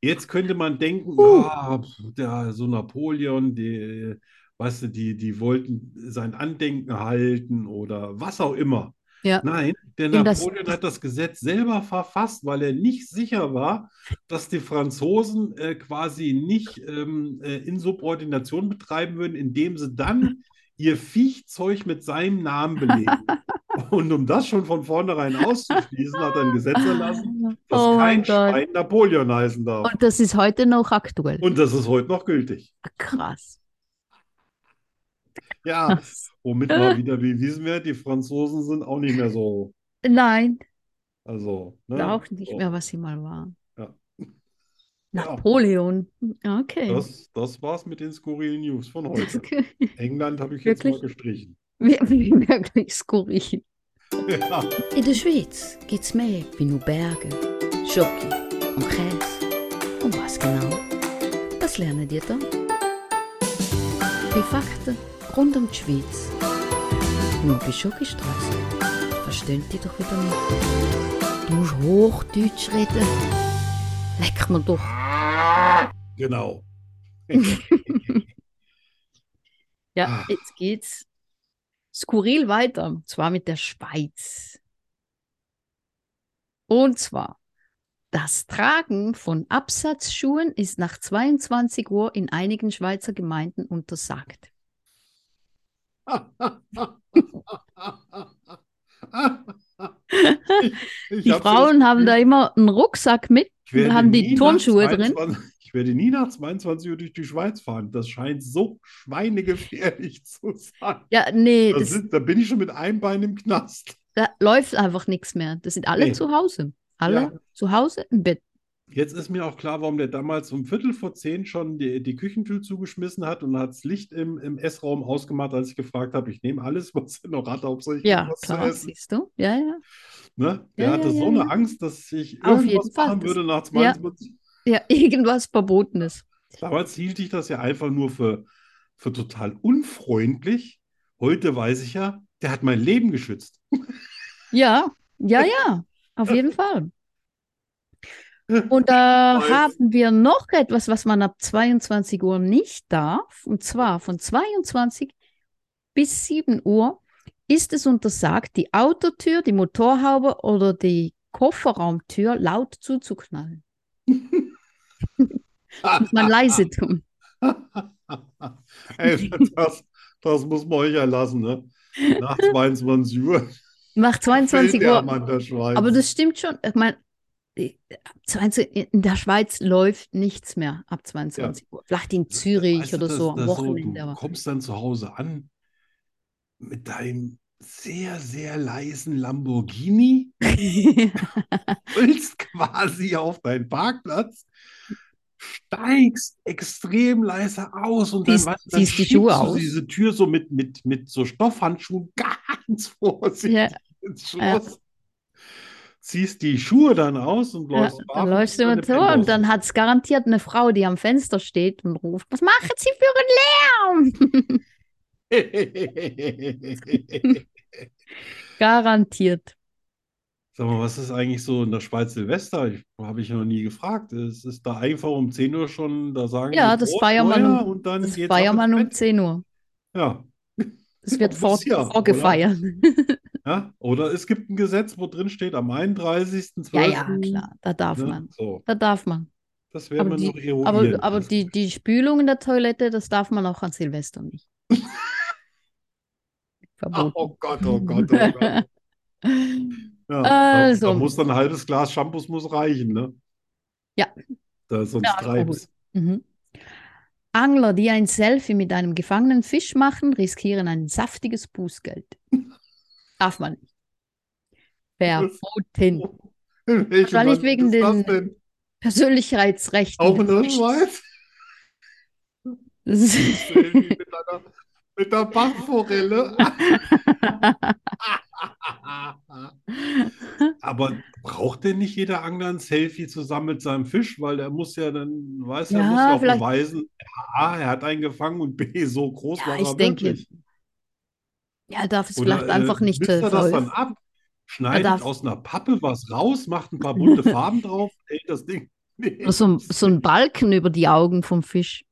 Jetzt könnte man denken, Uh. ah, der, so Napoleon, die, weißt du, die, die wollten sein Andenken halten oder was auch immer. Ja. Nein, der In das- Napoleon hat das Gesetz selber verfasst, weil er nicht sicher war, dass die Franzosen äh, quasi nicht ähm, äh, Insubordination betreiben würden, indem sie dann ihr Viechzeug mit seinem Namen belegen. Und um das schon von vornherein auszuschließen, hat er ein Gesetz erlassen, dass Oh kein. Schwein Napoleon heißen darf. Und das ist heute noch aktuell. Und das ist heute noch gültig. Krass. Ja, womit mal wieder bewiesen wird, die Franzosen sind auch nicht mehr so. Nein, Also, ne? auch nicht So. mehr, was sie mal waren. Ja. Napoleon. Okay. Das, das war's mit den skurrilen News von heute. England habe ich jetzt mal Wirklich? gestrichen. Wirklich wirklich skurril. Ja. In der Schweiz gibt's mehr wie nur Berge, Schoki und Käse. Und was genau? Das lernen die dann. Die Fakten rund um die Schweiz. Nur bei Schokistraße. Verstehen die doch wieder nicht. Du musst Hochdeutsch reden. Leck mir doch. Genau. Ja, Ah. jetzt geht's skurril weiter. Und zwar mit der Schweiz. Und zwar, das Tragen von Absatzschuhen ist nach 22 Uhr in einigen Schweizer Gemeinden untersagt. Ich, ich Die hab so Frauen das haben da immer einen Rucksack mit und haben die Turnschuhe drin. 22 Ich werde nie nach 22 Uhr durch die Schweiz fahren. Das scheint so schweinegefährlich zu sein. Ja, nee, Da, sind, da bin ich schon mit einem Bein im Knast. da läuft einfach nichts mehr. Das sind alle Nee. zu Hause. Alle Ja. zu Hause im Bett. Jetzt ist mir auch klar, warum der damals um Viertel vor zehn schon die, die Küchentür zugeschmissen hat und hat das Licht im, im Essraum ausgemacht, als ich gefragt habe, ich nehme alles, was er noch hat, Hauptsache ich Ja, was zu klar, essen. siehst du? Ja, ja. Ne? Der Ja, hatte ja, so eine. Angst, dass ich Auf irgendwas Fall. machen würde nach ja. 22. Ja, irgendwas Verbotenes. Damals hielt ich das ja einfach nur für, für total unfreundlich. Heute weiß ich ja, der hat mein Leben geschützt. Ja, ja, ja, auf jeden Fall. Und da Weiß. haben wir noch etwas, was man ab 22 Uhr nicht darf. Und zwar von 22 bis 7 Uhr ist es untersagt, die Autotür, die Motorhaube oder die Kofferraumtür laut zuzuknallen. Muss man leise tun. Ey, das, das muss man euch ja lassen, ne? Nach 22 Uhr Nach 22 fällt der Uhr. Aber das stimmt schon. Ich meine, die- ab 22 in der Schweiz läuft nichts mehr ab 22 Uhr. Vielleicht in Zürich Weißt du, oder das- so am Wochenende. du aber- kommst dann zu Hause an mit deinem sehr, sehr leisen Lamborghini, rollst quasi auf deinen Parkplatz, steigst extrem leise aus und dann, Ziehst- weißt du, dann die du aus. diese Tür so mit, mit, mit so Stoffhandschuhen ganz vorsichtig Ja. ins Ja. Ziehst die Schuhe dann aus und Ja, läufst dann barfuß läufst du immer so und dann hat es garantiert eine Frau, die am Fenster steht und ruft, was machen Sie für einen Lärm? Garantiert. Sag mal, was ist eigentlich so in der Schweiz Silvester? Ich, habe ich noch nie gefragt. Es ist da einfach um 10 Uhr schon, da sagen Ja, die das feiern nun- und dann Das feiern ins um Bett. 10 Uhr. Ja, Das wird vor, ja, oder? vorgefeiert. ja. Oder es gibt ein Gesetz, wo drin steht, am 31.12. Ja, ja, klar, da darf Ne? man. So. Da darf man. Das werden wir noch eruieren. aber, aber die, die Spülung in der Toilette, das darf man auch an Silvester nicht. Verboten. oh Gott, oh Gott, oh Gott. Ja, da, Also. da muss dann ein halbes Glas Shampoos muss reichen, ne? Ja. Da, sonst Ja, treibt's. Mhm. Angler, die ein Selfie mit einem gefangenen Fisch machen, riskieren ein saftiges Bußgeld. Darf man nicht. Verboten. Wahrscheinlich wegen den-? Persönlichkeitsrechten. Auch in des der Fischs. Schweiz? Das ist- Selfie mit einer, mit einer Bachforelle. Aber braucht denn nicht jeder Angler ein Selfie zusammen mit seinem Fisch? Weil er muss ja dann, weiß er, Ja, muss ja auch vielleicht- beweisen, A, er hat einen gefangen und B, so groß Ja, war ich er denke, wirklich. Ja, darf es Oder vielleicht einfach äh, nicht misst er das dann ab? Schneidet darf- aus einer Pappe was raus, macht ein paar bunte Farben drauf, hält das Ding. Nee. So, so ein Balken über die Augen vom Fisch.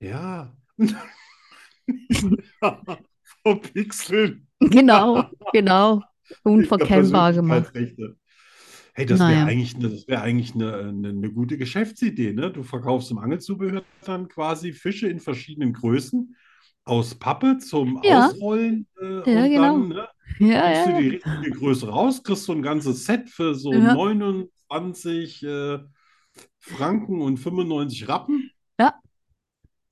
Ja. Verpixeln. Genau, genau. Unverkennbar gemacht. Persönlichkeitsrechte. Hey, das wäre Naja. eigentlich eine, das wäre eigentlich eine, eine, eine gute Geschäftsidee, ne? Du verkaufst im Angelzubehör dann quasi Fische in verschiedenen Größen aus Pappe zum Ja. Ausrollen äh, Ja, und genau. dann ne, Ja, kriegst du ja. die richtige Größe raus, kriegst so ein ganzes Set für so Ja. 29 äh, Franken und 95 Rappen. Ja.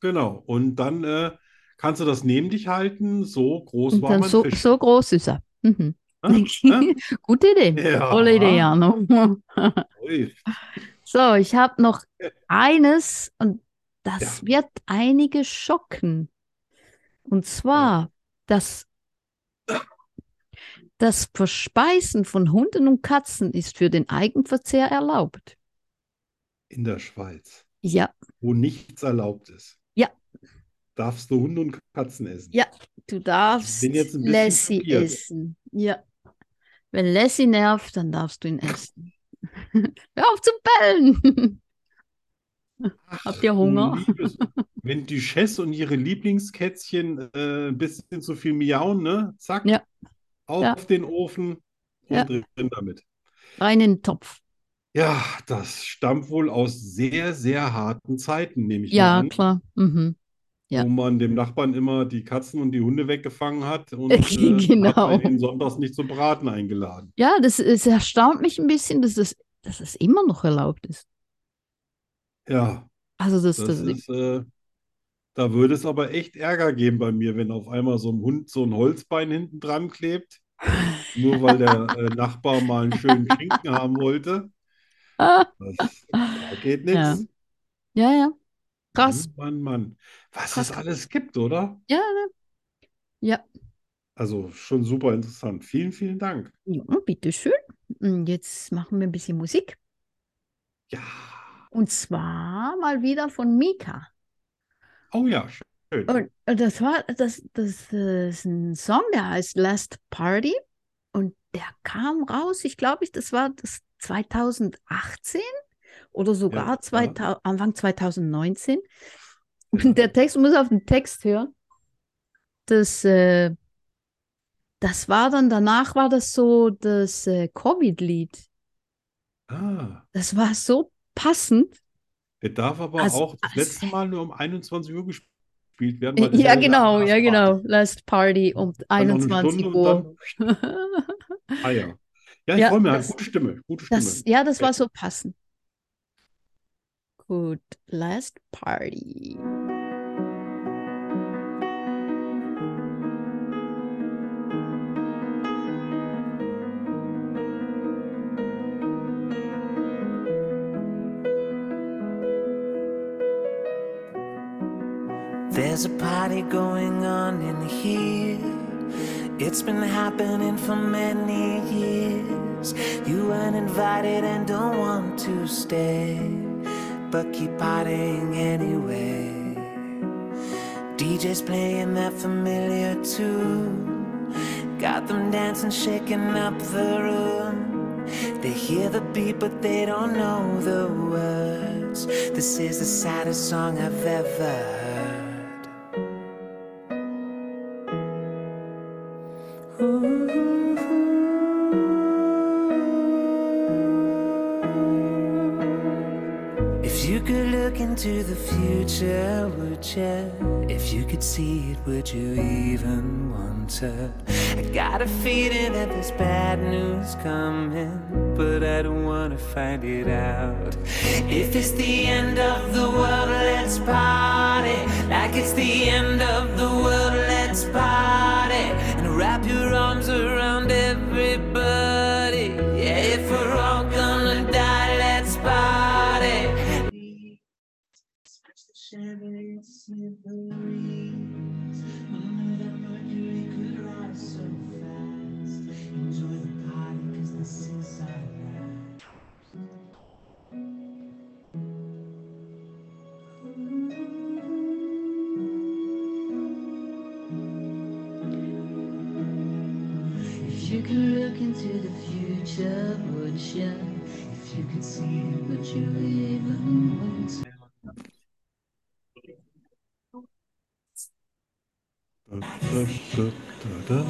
Genau. Und dann äh, kannst du das neben dich halten. So groß Und war mein so, Fisch. so groß ist er. Mhm. Ne? Ne? Gute Idee. Ja. Tolle Idee, Jano. So, ich habe noch eines und das Ja. wird einige schocken. Und zwar das, das Verspeisen von Hunden und Katzen ist für den Eigenverzehr erlaubt. In der Schweiz, Ja, wo nichts erlaubt ist, Ja. Darfst du Hunde und Katzen essen. Ja. du darfst bin jetzt ein bisschen Lassie schockiert. essen. Ja. Wenn Lassie nervt, dann darfst du ihn essen. Hör auf zu bellen. Habt ihr Hunger? Du liebes, wenn Duchesse und ihre Lieblingskätzchen äh, ein bisschen zu viel miauen, ne? Zack, Ja. auf Ja. den Ofen und Ja. drin damit. Rein in den Topf. Ja, das stammt wohl aus sehr, sehr harten Zeiten, nehme ich mal Ja, an, klar. Mhm. Ja. wo man dem Nachbarn immer die Katzen und die Hunde weggefangen hat und äh, hat Genau. man ihn sonntags nicht zum Braten eingeladen. Ja, das, es erstaunt mich ein bisschen, dass das, dass das immer noch erlaubt ist. Ja, Also das, das das, ist, äh, da würde es aber echt Ärger geben bei mir, wenn auf einmal so ein Hund so ein Holzbein hinten dran klebt, nur weil der äh, Nachbar mal einen schönen Schinken haben wollte. Das, da geht Ja. nichts. ja, ja. Krass. Mann, Mann, Mann. Was Krass. es alles gibt, oder? Ja, ne? Ja. Also schon super interessant. Vielen, vielen Dank. Ja, bitteschön. Und jetzt machen wir ein bisschen Musik. Ja. Und zwar mal wieder von Mika. Oh ja, schön. Und das war, das, das äh, ist ein Song, der heißt Last Party. Und der kam raus, ich glaube, ich, das war das 2018 oder sogar Ja, 2000, Anfang 2019. Und der Text, muss auf den Text hören. Das, äh, das war dann, danach war das so das äh, Covid-Lied. Ah, Das war so passend. der darf aber Also- auch das also- letzte Mal nur um 21 Uhr gespielt werden, weil das Ja, genau, ja, Nachparty. genau. Last Party um Dann noch eine 21 Stunde Uhr. dann, ah ja. Ja, ich Ja, freue mich, das- gute Stimme, gute Stimme. Das, ja, das war so passend. Gut, Last Party. There's a party going on in here. It's been happening for many years. You weren't invited and don't want to stay, but keep partying anyway. DJ's playing that familiar tune. Got them dancing, shaking up the room. They hear the beat, but they don't know the words. This is the saddest song I've ever would you? If you could see it, would you even want to? I got a feeling that there's bad news coming, but I don't wanna find it out. If it's the end of the world, let's party. Like it's the end of the world, let's party. And wrap your arms around you could look into the future, would you? If you could see it, would you even want to? Da, da, da,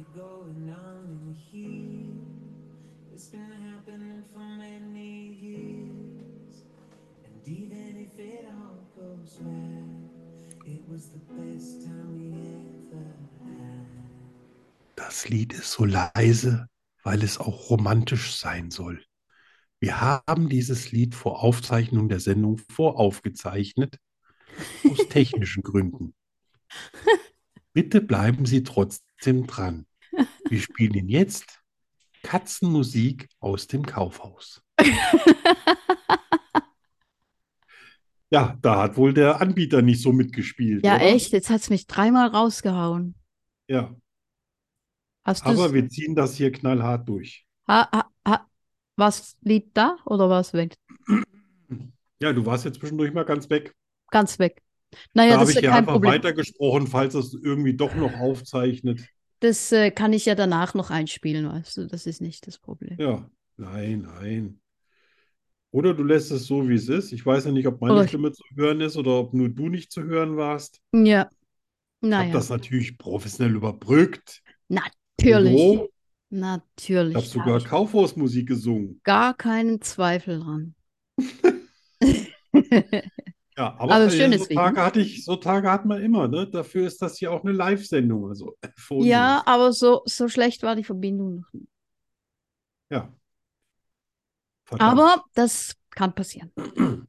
party going on in here. It's been happening for many years. And even if it all goes well, it was the best time we ever had. Das Lied ist so leise, weil es auch romantisch sein soll. Wir haben dieses Lied vor Aufzeichnung der Sendung voraufgezeichnet, aus technischen Gründen. Bitte bleiben Sie trotzdem dran. Wir spielen jetzt Katzenmusik aus dem Kaufhaus. Ja, da hat wohl der Anbieter nicht so mitgespielt, Ja, oder? echt, jetzt hat es mich dreimal rausgehauen. Ja, Hast aber wir ziehen das hier knallhart durch. ha, ha, ha, was Lied da oder was weg? Ja, du warst jetzt zwischendurch mal ganz weg. Ganz weg. Naja, Da das habe ist ich ja kein einfach Problem. weitergesprochen, falls es irgendwie doch noch aufzeichnet. Das äh, kann ich ja danach noch einspielen, weißt du, das ist nicht das Problem. Ja, nein, nein. Oder du lässt es so, wie es ist. Ich weiß ja nicht, ob meine ich- Stimme zu hören ist oder ob nur du nicht zu hören warst. Ja, Ich habe naja, das natürlich professionell überbrückt. natürlich? Ich natürlich. habe Da sogar hab ich Kaufhausmusik gesungen. gar keinen Zweifel dran. Ja, aber äh, schönes so Tage hatte ich, so Tage hat man immer, ne? Dafür ist das hier auch eine Live-Sendung. Also für Ja, aber so, so schlecht war die Verbindung noch nicht. Ja. Verdammt. Aber das kann passieren.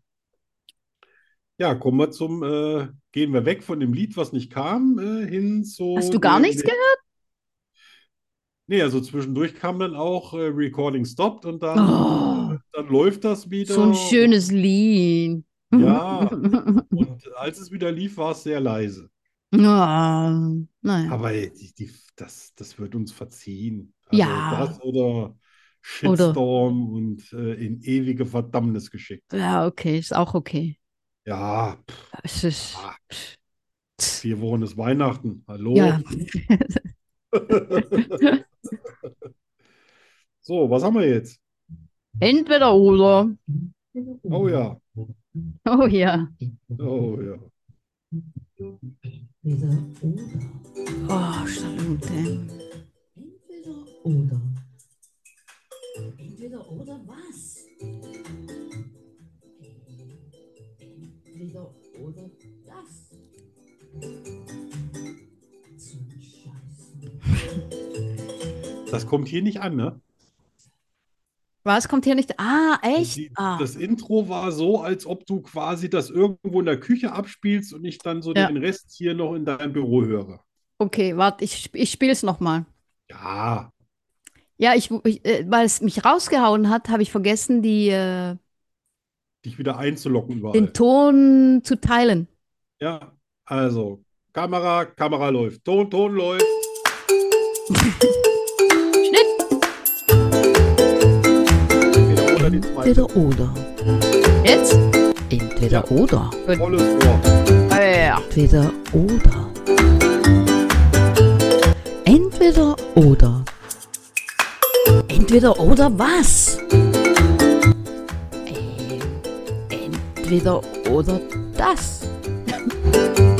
Ja, kommen wir zum, äh, gehen wir weg von dem Lied, was nicht kam, äh, hin zu. Hast du gar den- nichts gehört? Nee, also zwischendurch kam dann auch äh, Recording stopped und dann, Oh. äh, dann läuft das wieder. So ein schönes Lied. Ja. Und als es wieder lief, war es sehr leise. Ja, naja. Aber die, die, das, das wird uns verziehen. Also Ja. das oder Shitstorm und äh, in ewige Verdammnis geschickt. Ja, okay, ist auch okay. Ja, pff, Es ist. Ah. vier Wochen ist Weihnachten. Hallo. Ja. So, was haben wir jetzt? Entweder oder. Oh ja, Oh ja. oh ja. Oh, Salute. Entweder oder. Entweder oder was? Entweder oder das. So ein Scheiß. Das kommt hier nicht an, ne? Was kommt hier nicht? Ah, echt? Die, Ah, das Intro war so, als ob du quasi das irgendwo in der Küche abspielst und ich dann so Ja. den Rest hier noch in deinem Büro höre. okay, warte, ich, ich spiele es nochmal. Ja, Ja, ich, ich, äh, weil es mich rausgehauen hat, habe ich vergessen, die, äh, dich wieder einzulocken überall. den Ton zu teilen. Ja, also Kamera, Kamera läuft, Ton, Ton läuft. die zweite. Entweder oder. Jetzt? Entweder oder. Volles Ohr. Ja. Entweder oder. Entweder oder. Entweder oder was? Ähm, entweder oder das.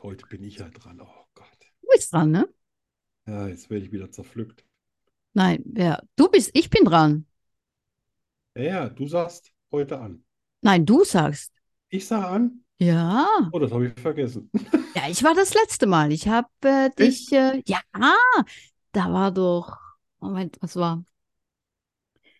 Gott, heute bin ich ja dran. Oh Gott. Du bist dran, ne? Ja, jetzt werde ich wieder zerpflückt. Nein, wer? Du bist, ich bin dran. Ja, ja, du sagst heute an. Nein, du sagst. Ich sage an. Ja. Oh, das habe ich vergessen. Ja, ich war das letzte Mal. Ich habe äh, dich, äh, ja, da war doch, Moment, was war?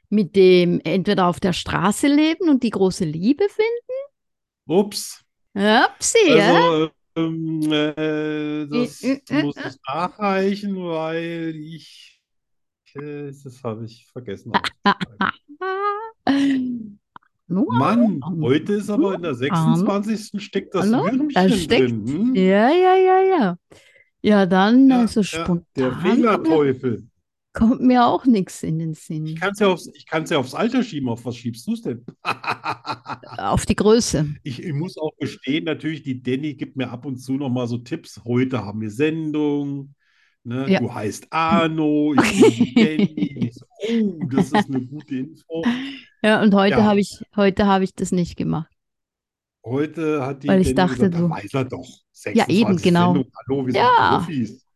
Mit dem entweder auf der Straße leben und die große Liebe finden? Ups. Upsi, ja? Ähm, äh, das muss ich nachreichen, weil ich, äh, das habe ich vergessen. Mann, heute ist aber in der 26. steckt das Hallo? Würmchen Da steckt- drin. Hm? Ja, ja, ja, ja. Ja, dann Ja, also ja, spontan der kommt mir, Fehlerteufel. Kommt mir auch nichts in den Sinn. Ich kann es ja aufs, ich ja aufs Alter schieben. Auf was schiebst du es denn? Auf die Größe. Ich, ich muss auch gestehen, natürlich, die Danny gibt mir ab und zu noch mal so Tipps. Heute haben wir Sendung. Ne? Ja. Du heißt Arno, ich bin die Danny. Oh, das ist eine gute Info. Ja, und heute Ja. habe ich, heute habe ich das nicht gemacht. Heute hat die Weil ich Danny dachte, gesagt, du- weiß er doch. Ja, eben, 26 genau. Sendung. Hallo, wir sind Ja. Profis.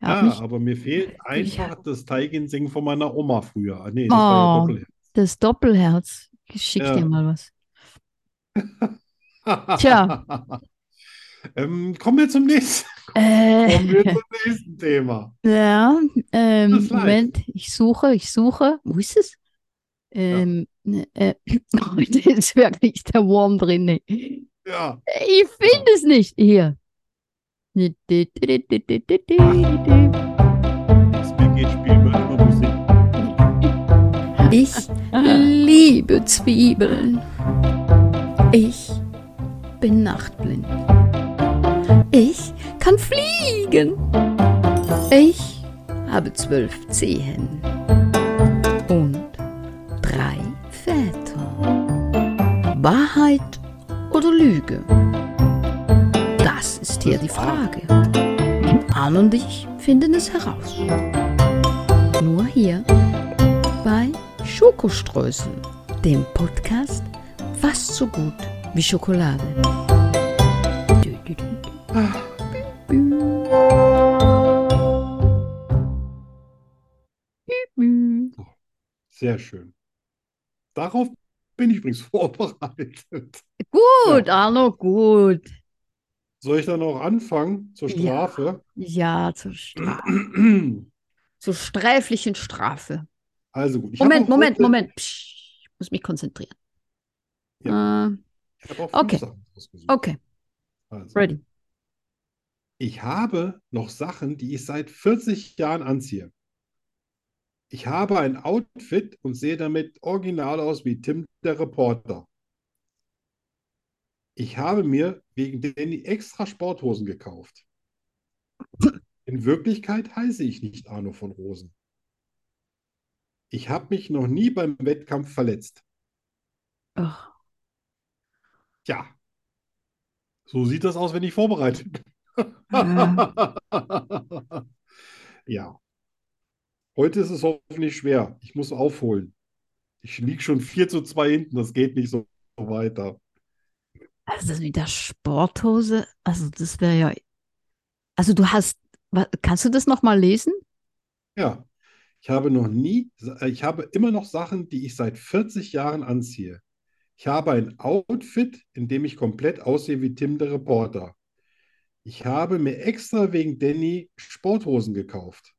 Ja, Ja, mich, aber mir fehlt einfach Ja. das Teigensingen von meiner Oma früher. Ah, Nee, das war ja Oh. Doppelherz. das Doppelherz. Ich schick Ja. dir mal was. Tja. Ähm, kommen wir zum nächsten, Äh, kommen wir zum nächsten Thema. ja, ähm. Moment, ich suche, ich suche. Wo ist es? Ähm, äh, heute ist wirklich der Wurm drin. ne? Ja, Ich finde es nicht. Hier. das mir geht, spielen wir immer Musik. Ich liebe Zwiebeln. Ich bin nachtblind. Ich kann fliegen. Ich habe zwölf Zehen und drei Väter. Wahrheit oder Lüge? Das ist hier die Frage. Arne und ich finden es heraus. Nur hier bei Schokoströßen, dem Podcast fast so gut wie Schokolade. Sehr schön. Darauf bin ich übrigens vorbereitet. Gut, Arno, gut. Soll ich dann auch anfangen zur Ja. Strafe? Ja, zur, Stra zur sträflichen Strafe. Also gut. Moment, Moment, heute- Moment. Psst, ich muss mich konzentrieren. Äh, Ich habe auch fünf Okay. Sachen ausgesucht. okay, Also, ready. ich habe noch Sachen, die ich seit 40 Jahren anziehe. Ich habe ein Outfit und sehe damit original aus wie Tim der Reporter. Ich habe mir wegen Danny extra Sporthosen gekauft. In Wirklichkeit heiße ich nicht Arno von Rosen. Ich habe mich noch nie beim Wettkampf verletzt. Ach, Tja, so sieht das aus, wenn ich vorbereitet bin. Ja. Heute ist es hoffentlich schwer. Ich muss aufholen. Ich liege schon 4 zu 2 hinten. Das geht nicht so weiter. Also das mit der Sporthose, also das wäre ja. Also du hast, kannst du das nochmal lesen? Ja. Ich habe noch nie, ich habe immer noch Sachen, die ich seit 40 Jahren anziehe. Ich habe ein Outfit, in dem ich komplett aussehe wie Tim der Reporter. Ich habe mir extra wegen Danny Sporthosen gekauft.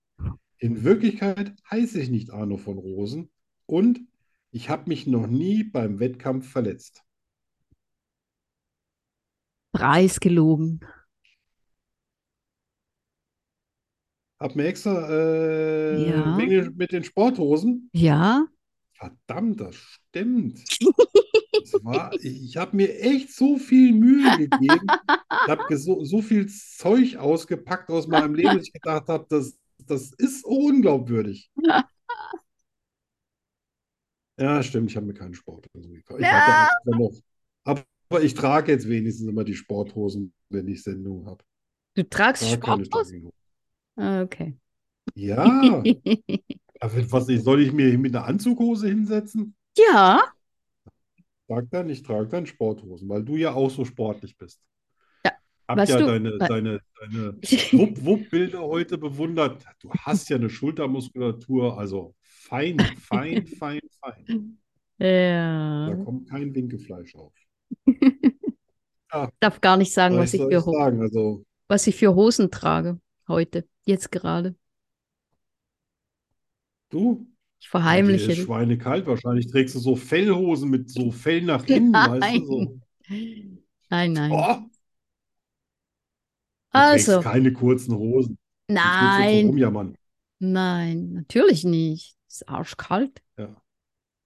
In Wirklichkeit heiße ich nicht Arno von Rosen und ich habe mich noch nie beim Wettkampf verletzt. Preisgelogen. Hab mir extra äh, Ja. Menge mit den Sporthosen. Ja, Verdammt, das stimmt. Das war, ich ich habe mir echt so viel Mühe gegeben, habe so, so viel Zeug ausgepackt aus meinem Leben, dass ich gedacht habe, das, das ist unglaubwürdig. Ja, stimmt, ich habe mir keinen Sporthosen gekauft. Ich Ja. hatte noch. Aber ich trage jetzt wenigstens immer die Sporthosen, wenn ich Sendung habe. Du tragst keine Sporthosen? Ah, Okay. Ja, aber was, soll ich mir mit einer Anzughose hinsetzen? Ja, Sag dann, ich trage dann Sporthosen, weil du ja auch so sportlich bist. Ja, Hab weißt ja du, deine, deine, deine Wupp-Wupp-Bilder heute bewundert. Du hast ja eine Schultermuskulatur, also fein, fein, fein, fein. Da ja. kommt kein Winkefleisch auf. Darf gar nicht sagen, Was was ich für, ich? Also, was ich für Hosen trage heute, jetzt gerade. du, Ich ja, verheimliche ist das. schweinekalt. Wahrscheinlich trägst du so Fellhosen mit so Fell nach innen, weißt du, so. Nein, nein. Oh, Also, keine kurzen Hosen. Du so nein, rumjammern. nein, natürlich nicht. Ist arschkalt. Ja,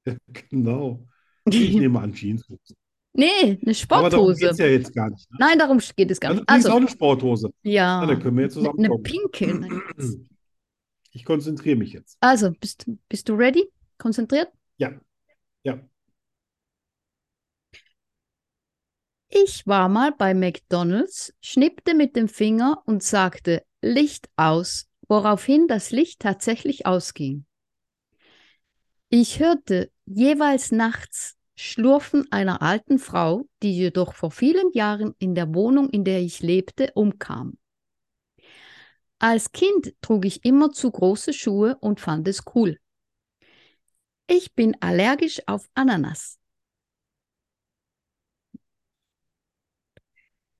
genau. Ich nehme an Jeanshosen. Nee, eine Aber darum Sporthose. ja jetzt gar nicht. Ne? Nein, darum geht es gar Also, nicht. du trägst auch Also, eine Sporthose. ja, Na, dann können wir jetzt eine, zusammen eine pinke. Ich konzentriere mich jetzt. Also, bist, bist du ready? Konzentriert? Ja, ja. Ich war mal bei McDonald's, schnippte mit dem Finger und sagte Licht aus, woraufhin das Licht tatsächlich ausging. Ich hörte jeweils nachts Schlurfen einer alten Frau, die jedoch vor vielen Jahren in der Wohnung, in der ich lebte, umkam. Als Kind trug ich immer zu große Schuhe und fand es cool. Ich bin allergisch auf Ananas.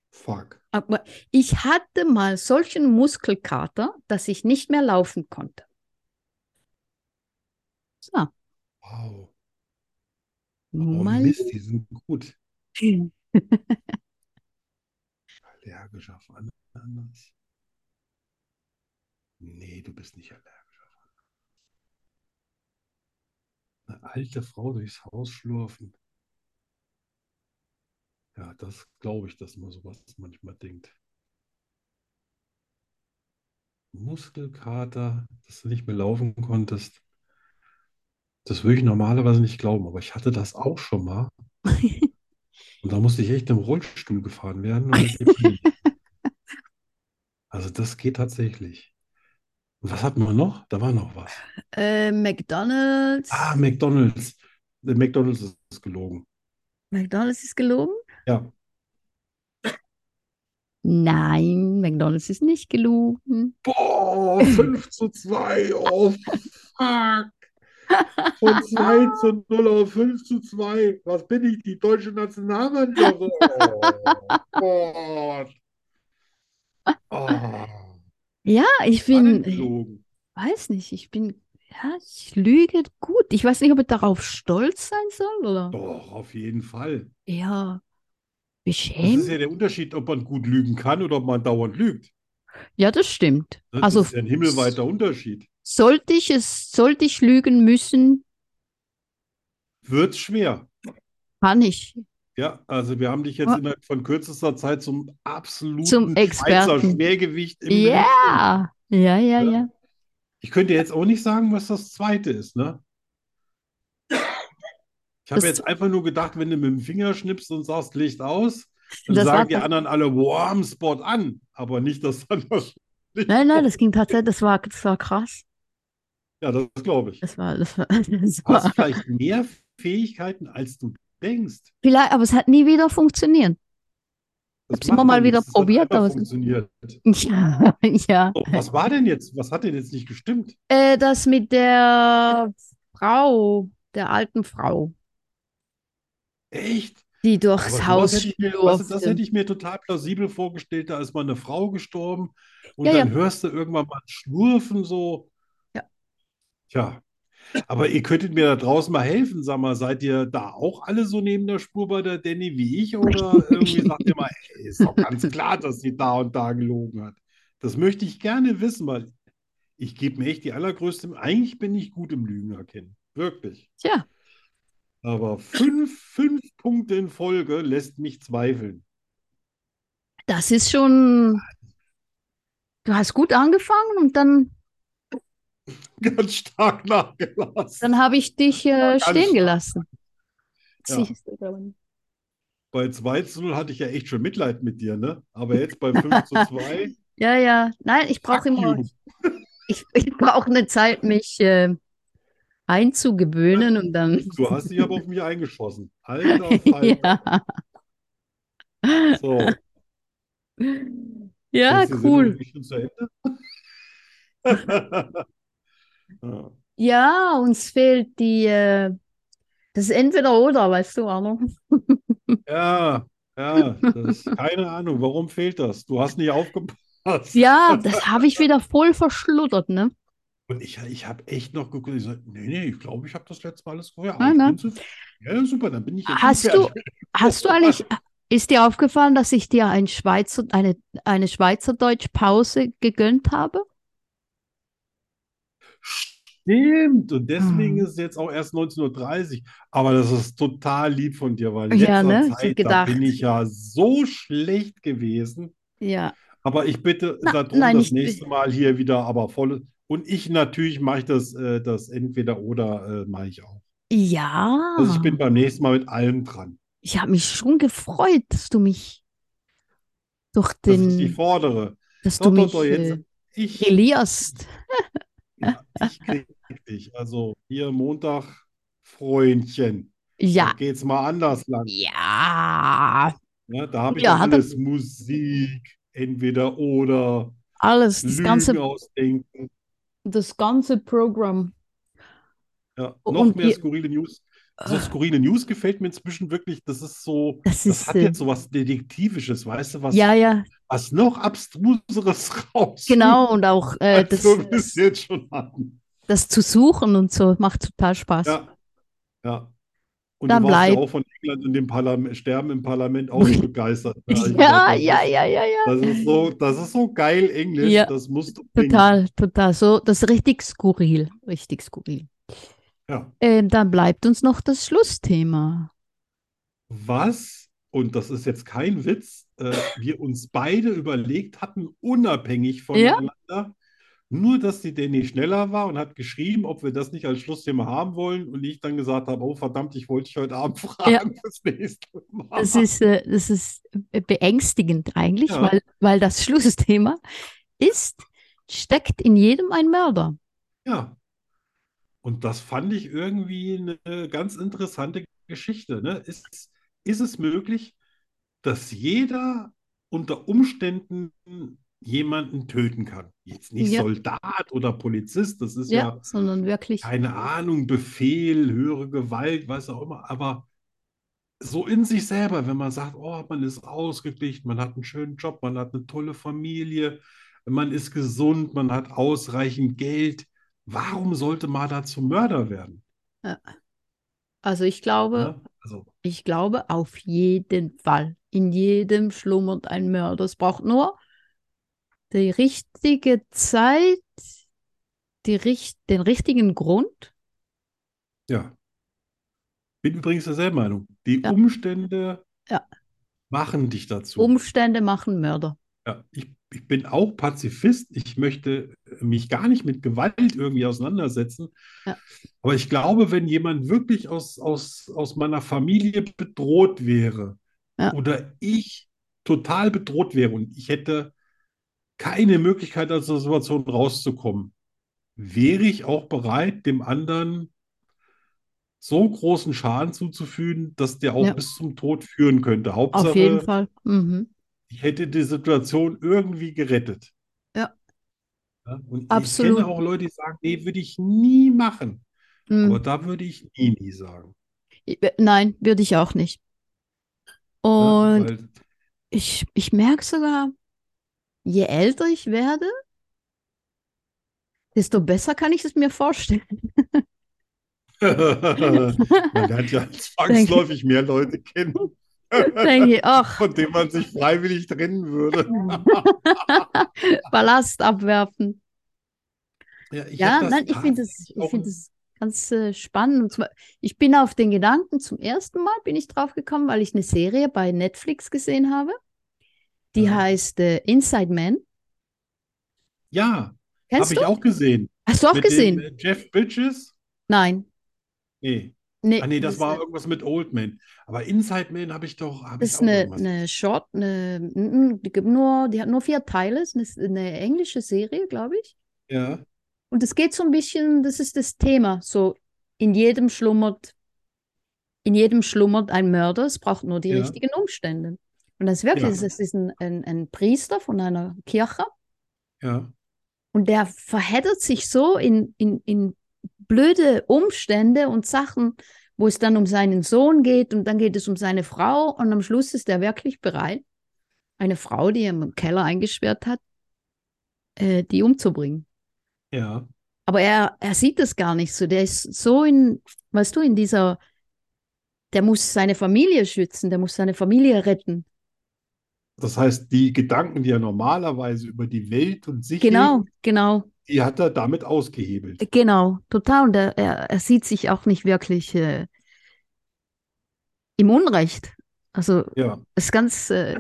Fuck. Aber ich hatte mal solchen Muskelkater, dass ich nicht mehr laufen konnte. So, Wow. Oh. Mist, die sind gut. Allergisch auf Ananas. Nee, du bist nicht allergisch auf Ananas. Eine alte Frau durchs Haus schlurfen. Ja, das glaube ich, dass man sowas manchmal denkt. Muskelkater, dass du nicht mehr laufen konntest. Das würde ich normalerweise nicht glauben, aber ich hatte das auch schon mal. Und da musste ich echt im Rollstuhl gefahren werden. Also das geht tatsächlich. Und was hatten wir noch? Da war noch was. Äh, McDonald's. Ah, McDonald's. Der McDonald's ist gelogen. McDonald's ist gelogen? Ja, Nein, McDonald's ist nicht gelogen. Boah, 5 zu 2. Oh, fuck. Von 2 zu 0 auf 5 zu 2. Was bin ich, die deutsche Nationalmannschaft? Oh, Gott. Oh, Ja, ich bin, ich weiß nicht, ich bin, ja, ich lüge gut. Ich weiß nicht, ob ich darauf stolz sein soll oder. Doch, auf jeden Fall. Ja, Das ist beschämt. ja der Unterschied, ob man gut lügen kann oder ob man dauernd lügt. Ja, das stimmt. Das Also ist ja ein himmelweiter Unterschied. Sollte ich es, sollte ich lügen müssen, Wird's schwer. kann ich. Ja, also wir haben dich jetzt innerhalb von kürzester Zeit zum absoluten Zum Schweizer Experten. Schwergewicht im. Ja, ja, ja, Ja. ja. Ich könnte jetzt auch nicht sagen, was das zweite ist, ne? Ich habe jetzt einfach nur gedacht, wenn du mit dem Finger schnippst und sagst Licht aus, dann Das sagen die anderen alle Warm Spot an, aber nicht, dass dann das Licht Nein, nein, das ging tatsächlich, das war, das war krass. Ja, das glaube ich. Das war, das war, das Du hast war. vielleicht mehr Fähigkeiten, als du denkst. Vielleicht, aber es hat nie wieder funktioniert. Das hab's immer macht mal wieder nichts, es hat probiert, aber es- funktioniert. Ja, ja. So, was war denn jetzt? Was hat denn jetzt nicht gestimmt? Äh, das mit der Frau, der alten Frau, Echt? die Aber durchs sowas Haus ich mir, das schlurfte. hätte ich mir total plausibel vorgestellt. Da ist mal eine Frau gestorben und Ja, dann ja. hörst du irgendwann mal Schlurfen so. Ja. Tja, aber ihr könntet mir da draußen mal helfen. Sag mal, seid ihr da auch alle so neben der Spur bei der Danny wie ich? Oder irgendwie sagt ihr mal, ey, ist doch ganz klar, dass sie da und da gelogen hat. Das möchte ich gerne wissen, weil ich gebe mir echt die allergrößte. Eigentlich bin ich gut im Lügen erkennen. Wirklich. Tja, Aber fünf, fünf Punkte in Folge lässt mich zweifeln. Das ist schon. Du hast gut angefangen und dann, Ganz stark nachgelassen. dann habe ich dich äh, stehen gelassen. Ja. Bei 2 zu 0 hatte ich ja echt schon Mitleid mit dir, ne? Aber jetzt bei 5 zu 2, Ja, ja. Nein, ich brauche immer, ich, ich brauche eine Zeit, mich äh, einzugewöhnen und dann. Du hast dich aber auf mich eingeschossen. Alter Falter. Ja. So, Ja, cool. wirklich schon zu Ende? Ja. Ja, uns fehlt die, äh, das ist entweder oder, weißt du, Arno? Ja, ja, das, keine Ahnung, warum fehlt das? Du hast nicht aufgepasst. Ja, das habe ich wieder voll verschluddert, ne? Und ich, ich habe echt noch geguckt, ich so, nee, nee, ich glaube, ich habe das letzte Mal alles vorher. Ah, ne? bin zu, ja, super, dann bin ich jetzt Hast du, hast du eigentlich, ist dir aufgefallen, dass ich dir ein Schweizer, eine, eine Schweizerdeutsch-Pause gegönnt habe? Stimmt, und deswegen Hm. ist es jetzt auch erst 19.30 Uhr. Aber das ist total lieb von dir, weil in Ja, ne? Zeit, da bin ich ja so schlecht gewesen. Ja. Aber ich bitte Na, darum, nein, das nächste Mal hier wieder aber voll. Und ich natürlich mache ich das, äh, das entweder oder äh, mache ich auch. Ja. Also ich bin beim nächsten Mal mit allem dran, Ich habe mich schon gefreut, dass du mich durch dass ich den, fordere. dass Doch, du doch, mich doch, jetzt, äh, ich. ja, ich krieg dich. Also hier Montag, Freundchen. Da Ja. geht's mal anders lang. Ja. Ja, da habe ich Ja, hat er- alles Musik, entweder oder, Alles, das Lügen ganze, ausdenken. das ganze Programm. Ja, Und noch mehr ihr- skurrile News. So skurrile News gefällt mir inzwischen wirklich. Das ist so, Das das ist, hat jetzt so was Detektivisches, weißt du, was, Ja, ja, was noch abstruseres raus. genau. Und auch äh, das, hatten. das zu suchen und so macht total Spaß. Ja, ja. Und Dann du warst ja bleib- auch von England in dem Parlament, Sterben im Parlament auch begeistert. ne? Also Ja, das ja, ja, ja, ja. Das ist so, das ist so geil Englisch, Ja, das musst du bringen. Total, total. So, das ist richtig skurril. Richtig skurril. Ja. Ähm, dann bleibt uns noch das Schlussthema. Was, und das ist jetzt kein Witz, äh, wir uns beide überlegt hatten, unabhängig voneinander, nur dass die Danny schneller war und hat geschrieben, ob wir das nicht als Schlussthema haben wollen und ich dann gesagt habe, oh verdammt, ich wollte dich heute Abend fragen fürs nächste Mal. Das ist, äh, das ist beängstigend eigentlich, Ja. weil, weil das Schlussthema ist, steckt in jedem ein Mörder. Ja. Und das fand ich irgendwie eine ganz interessante Geschichte. Ne? Ist, ist es möglich, dass jeder unter Umständen jemanden töten kann? Jetzt nicht Ja. Soldat oder Polizist, das ist Ja, ja, sondern wirklich. keine Ahnung, Befehl, höhere Gewalt, was auch immer, aber so in sich selber, wenn man sagt, oh, man ist ausgeglichen, man hat einen schönen Job, man hat eine tolle Familie, man ist gesund, man hat ausreichend Geld, warum sollte man da zum Mörder werden? Also ich glaube, Ne? Also, ich glaube auf jeden Fall. In jedem schlummert ein Mörder. Es braucht nur die richtige Zeit, die, den richtigen Grund. ja. Bin übrigens derselben Meinung. Die Ja. Umstände Ja. machen dich dazu. Umstände machen Mörder. Ja, ich, ich bin auch Pazifist. Ich möchte mich gar nicht mit Gewalt irgendwie auseinandersetzen. Ja. Aber ich glaube, wenn jemand wirklich aus, aus, aus meiner Familie bedroht wäre Ja. oder ich total bedroht wäre und ich hätte keine Möglichkeit aus der Situation rauszukommen, wäre ich auch bereit, dem anderen so großen Schaden zuzufügen, dass der auch Ja. bis zum Tod führen könnte. Auf jeden Hauptsache, Fall. Mhm. Ich hätte die Situation irgendwie gerettet. Ja. Ja, und ich Absolut. kenne auch Leute, die sagen, nee, würde ich nie machen. Mhm. Aber da würde ich nie, nie sagen. Ich- äh, Nein, würde ich auch nicht. Ja, Und weil, ich, ich merke sogar, je älter ich werde, desto besser kann ich es mir vorstellen. man lernt ja zwangsläufig mehr Leute kennen, Denke ich, ach, von denen man sich freiwillig trennen würde. Ballast abwerfen. Ja, ich Ja, das nein, ich finde das, ich auch finde das ganz äh, spannend. Und zwar, ich bin auf den Gedanken, zum ersten Mal bin ich drauf gekommen, weil ich eine Serie bei Netflix gesehen habe. Die Ja. heißt äh, Inside Man. Ja, Kennst habe ich auch gesehen. Hast du auch Mit gesehen? dem äh, Jeff Bridges? Nein. Nee. Nee, Ah, nee, das das war irgendwas mit Old Man. Aber Inside Man habe ich doch, ich ist auch eine, eine Short, eine, mm, die gibt nur, die hat nur vier Teile, ist eine, eine englische Serie, glaube ich. Ja, Und es geht so ein bisschen, das ist das Thema, so in jedem schlummert, in jedem schlummert ein Mörder, es braucht nur die Ja. richtigen Umstände. Und das ist wirklich, Ja. es ist ein, ein, ein Priester von einer Kirche ja, und der verheddert sich so in, in, in blöde Umstände und Sachen, wo es dann um seinen Sohn geht und dann geht es um seine Frau und am Schluss ist er wirklich bereit, eine Frau, die er im Keller eingesperrt hat, äh, die umzubringen. ja. Aber er, er sieht das gar nicht so. Der ist so in, weißt du, in dieser, der muss seine Familie schützen, der muss seine Familie retten. Das heißt, die Gedanken, die er normalerweise über die Welt und sich Genau, genau, die hat er damit ausgehebelt. genau, total. Und er, er, sieht sich auch nicht wirklich äh, im Unrecht. Also, Ja. ist ganz, äh,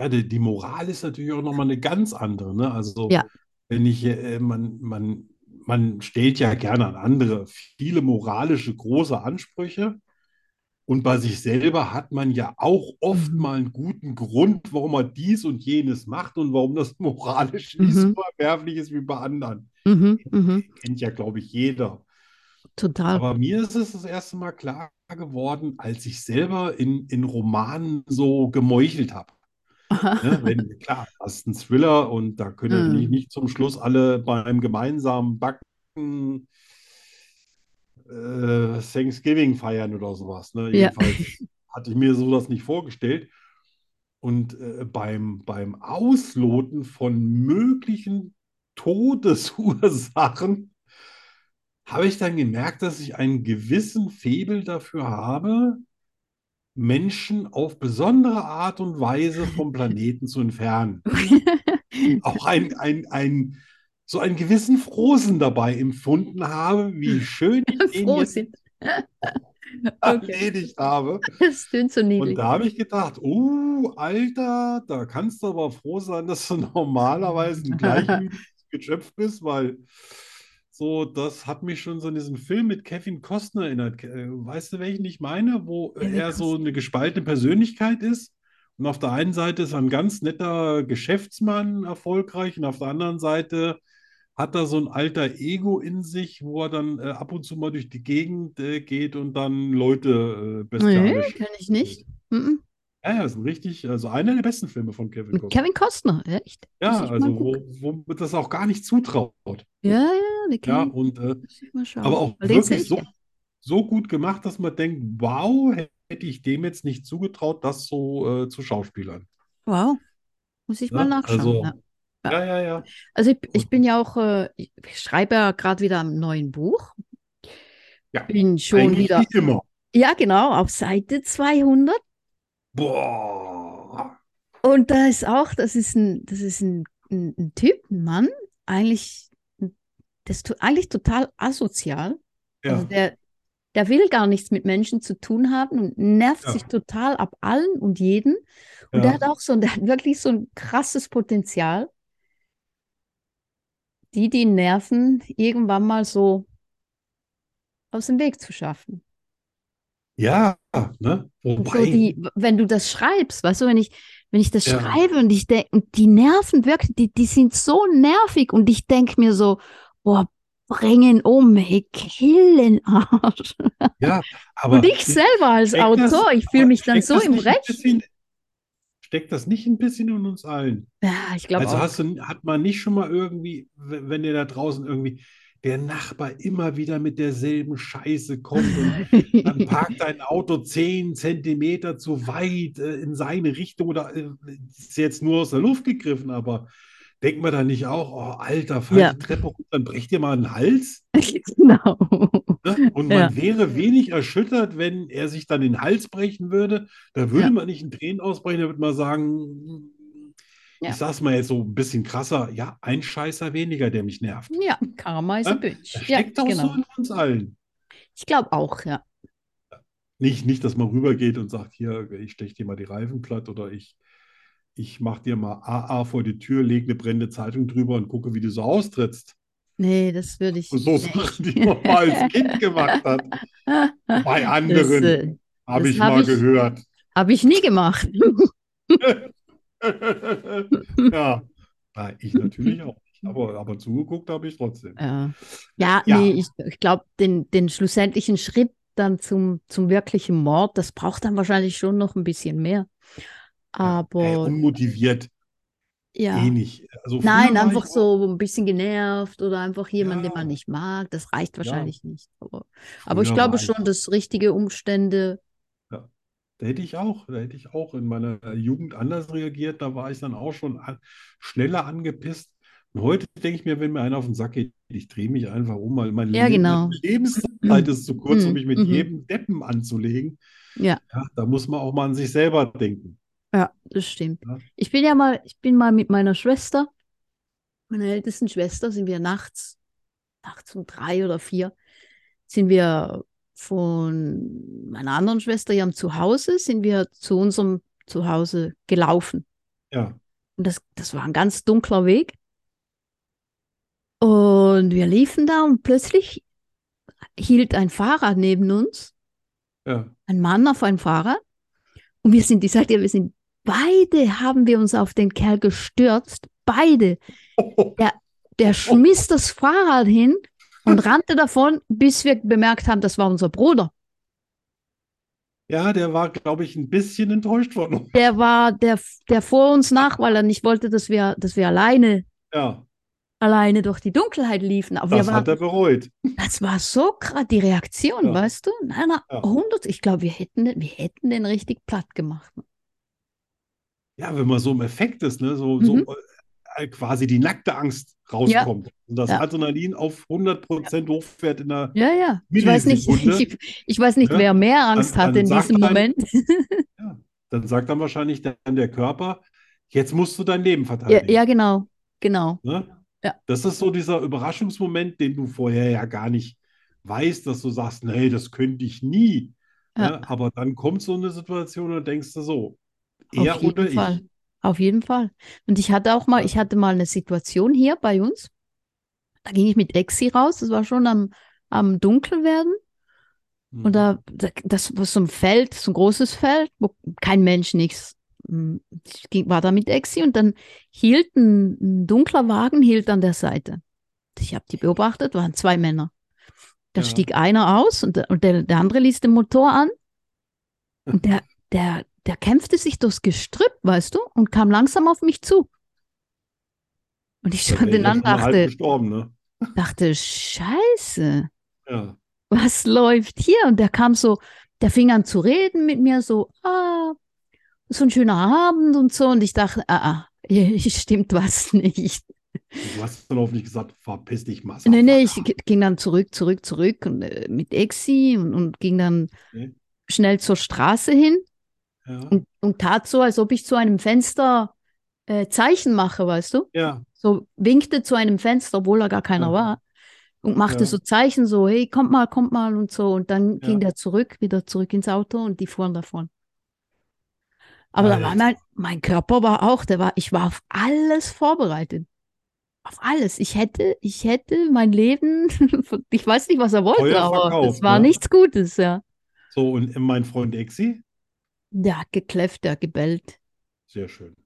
Ja, die, die Moral ist natürlich auch nochmal eine ganz andere, ne? Also, Ja. wenn ich, äh, man, man, man stellt ja gerne an andere viele moralische große Ansprüche. Und bei sich selber hat man ja auch oft Mhm. mal einen guten Grund, warum man dies und jenes macht und warum das moralisch nicht Mhm. so verwerflich ist wie bei anderen. mhm, mhm, Kennt ja, glaube ich, jeder. total. Aber mir ist es das erste Mal klar geworden, als ich selber in, in Romanen so gemeuchelt habe. Ne? Wenn, klar, das ist ein Thriller und da können nicht, nicht zum Schluss alle beim gemeinsamen Backen äh, Thanksgiving feiern oder sowas. Ne? Ja. Jedenfalls hatte ich mir sowas nicht vorgestellt. Und äh, beim, beim Ausloten von möglichen Todesursachen habe ich dann gemerkt, dass ich einen gewissen Faible dafür habe, Menschen auf besondere Art und Weise vom Planeten zu entfernen. Auch ein, ein, ein, so einen gewissen Frohsinn dabei empfunden habe, wie schön ich den sind. erledigt habe. Das klingt so Und niedlich. da habe ich gedacht, uh, Alter, da kannst du aber froh sein, dass du normalerweise ein gleichmütiges Geschöpf bist, weil so, das hat mich schon so an diesen Film mit Kevin Costner erinnert. Äh, Weißt du, welchen ich meine? Wo Kevin er so eine gespaltene Persönlichkeit ist. Und auf der einen Seite ist er ein ganz netter Geschäftsmann, erfolgreich, und auf der anderen Seite hat er so ein alter Ego in sich, wo er dann äh, ab und zu mal durch die Gegend äh, geht und dann Leute äh, Nee, bestialisch. kenne ich nicht. Mhm. Ja, ja, ist ein richtig, also einer der besten Filme von Kevin Costner. Kevin Costner, echt? Ja, mal also wo, wo man das auch gar nicht zutraut. Ja, ja, den Ja, und äh, mal aber auch Weil wirklich ich so, ja. so gut gemacht, dass man denkt, wow, hätte ich dem jetzt nicht zugetraut, das so äh, zu schauspielern. Wow. Muss ich mal Ne? nachschauen. Also, ja. Ja. ja, ja, ja. Also ich, ich bin ja auch, äh, ich schreibe ja gerade wieder ein neues Buch. Ja, Bin schon wieder, wie immer. ja genau, auf Seite 200. Boah. Und da ist auch, das ist ein, das ist ein, ein, ein Typ, ein Mann, eigentlich, das ist eigentlich total asozial. Also Ja, der, der will gar nichts mit Menschen zu tun haben und nervt Ja. sich total ab allen und jeden. Und der ja. hat auch so, der hat wirklich so ein krasses Potenzial, die, die nerven, irgendwann mal so aus dem Weg zu schaffen. Ja, ne? Und so Wobei, die, wenn du das schreibst, weißt du, wenn ich, wenn ich das Ja. schreibe und ich denke, die nerven wirklich, die, die sind so nervig und ich denke mir so, boah, bring ihn um, hey, kill den Arsch. ja, aber Und ich selber als steckt das- Autor, ich fühle mich dann so im Recht. bisschen, steckt das nicht ein bisschen in uns allen? Ja, ich glaube Also auch. hast du, hat man nicht schon mal irgendwie, wenn ihr da draußen irgendwie der Nachbar immer wieder mit derselben Scheiße kommt und dann parkt dein Auto zehn Zentimeter zu weit äh, in seine Richtung oder äh, ist jetzt nur aus der Luft gegriffen, aber denkt man da nicht auch, oh Alter, fall Ja. die Treppe runter, dann brecht dir mal einen Hals? Genau. Ne? Und man Ja. wäre wenig erschüttert, wenn er sich dann den Hals brechen würde. Da würde Ja. man nicht in Tränen ausbrechen, da würde man sagen, Ja. ich sag's mal jetzt so ein bisschen krasser, ja, ein Scheißer weniger, der mich nervt. Ja, Karma is a Ja, bitch. Das Ja, steckt doch genau. so in uns allen. Ich glaube auch, ja. Nicht, nicht, dass man rübergeht und sagt, hier, ich steche dir mal die Reifen platt oder ich ich mach dir mal AA vor die Tür, leg eine brennende Zeitung drüber und gucke, wie du so austrittst. Nee, das würde ich so nicht. Sachen, die man mal als Kind gemacht hat. Bei anderen äh, habe ich hab mal ich- gehört. habe ich nie gemacht. Ja, Na, ich natürlich auch nicht. Aber, aber zugeguckt habe ich trotzdem. Ja, ja, Ja. nee, ich, ich glaube, den, den schlussendlichen Schritt dann zum, zum wirklichen Mord, das braucht dann wahrscheinlich schon noch ein bisschen mehr. Ey, Aber unmotiviert, ja, eh nicht. Also nein, einfach so ein bisschen genervt oder einfach jemand, den Ja. man nicht mag, das reicht Ja. wahrscheinlich nicht. Aber, aber ich glaube schon, dass richtige Umstände, ja, da hätte ich auch, da hätte ich auch in meiner Jugend anders reagiert. Da war ich dann auch schon an, schneller angepisst. Und heute denke ich mir, wenn mir einer auf den Sack geht, ich drehe mich einfach um, weil meine Ja, genau. Lebenszeit ist zu kurz, um Mhm, mich mit mhm. jedem Deppen anzulegen. ja, Ja, da muss man auch mal an sich selber denken. Ja, das stimmt. Ja. Ich bin ja mal, ich bin mal mit meiner Schwester, meiner ältesten Schwester, sind wir nachts, nachts um drei oder vier, sind wir von meiner anderen Schwester, ihrem Zuhause, sind wir zu unserem Zuhause gelaufen. Ja, Und das, das war ein ganz dunkler Weg. Und wir liefen da und plötzlich hielt ein Fahrrad neben uns, ja. ein Mann auf einem Fahrrad. Und wir sind, ich sag dir, wir sind beide, haben wir uns auf den Kerl gestürzt. Beide. Der schmiss das Fahrrad hin und rannte davon, bis wir bemerkt haben, das war unser Bruder. Ja, der war, glaube ich, ein bisschen enttäuscht von uns. Der war der, der vor uns nach, weil er nicht wollte, dass wir, dass wir alleine, Ja, alleine durch die Dunkelheit liefen. Aber das waren, hat er bereut. Das war so krass, die Reaktion, Ja. weißt du? Nein, nein, Ja. 100, ich glaube, wir hätten, wir hätten den richtig platt gemacht. Ja, wenn man so im Effekt ist, ne, so, so Mhm. äh, quasi die nackte Angst rauskommt und das Ja. Adrenalin auf 100% hochfährt in der, Ja, ja. Ich weiß nicht, ich, ich weiß nicht, Ja. wer mehr Angst Dann- hatte dann in diesem ein- Moment. dann sagt dann wahrscheinlich dann der Körper, jetzt musst du dein Leben Ja, verteidigen. ja, genau, genau. Ne? Ja. Das ist so dieser Überraschungsmoment, den du vorher ja gar nicht weißt, dass du sagst, nee, das könnte ich nie. Ja. Ne? Aber dann kommt so eine Situation und denkst du so, Auf er jeden oder ich. Fall. Auf jeden Fall. Und ich hatte auch mal, ich hatte mal eine Situation hier bei uns. Da ging ich mit Exi raus. Das war schon am, am Dunkelwerden. Mhm. Und da, da- das war so ein Feld, so ein großes Feld, wo kein Mensch nichts. Hm, Ich ging, war da mit Exi und dann hielt ein, ein dunkler Wagen hielt an der Seite. Ich habe die beobachtet, waren zwei Männer. Da Ja. stieg einer aus und, der- und der, der andere ließ den Motor an. Und der, der, der kämpfte sich durchs Gestrüpp, weißt du, und kam langsam auf mich zu. Und ich ich ja an, dachte, ne? dachte, Scheiße Ja. was läuft hier? Und der kam so, der fing an zu reden mit mir, so, ah, so ein schöner Abend und so. Und ich dachte, ah, ah, hier stimmt was nicht. Du hast dann hoffentlich gesagt, verpiss dich, Nee, Motherfucker. nee, ich ging dann zurück, zurück, zurück und, äh, mit Exi und, und ging dann Okay. schnell zur Straße hin Ja. und, und tat so, als ob ich zu einem Fenster äh, Zeichen mache, weißt du? Ja. So winkte zu einem Fenster, obwohl da gar keiner Ja. war. Und machte Ja. so Zeichen, so, hey, kommt mal, kommt mal und so. Und dann ging der zurück, wieder zurück ins Auto und die fuhren davon. Aber da war mein, mein Körper war auch, der war, ich war auf alles vorbereitet. Auf alles. Ich hätte, ich hätte mein Leben, ich weiß nicht, was er wollte, Teuer aber es war ne? nichts Gutes, ja. So, und mein Freund Exi? Der hat gekläfft, der hat gebellt. Sehr schön.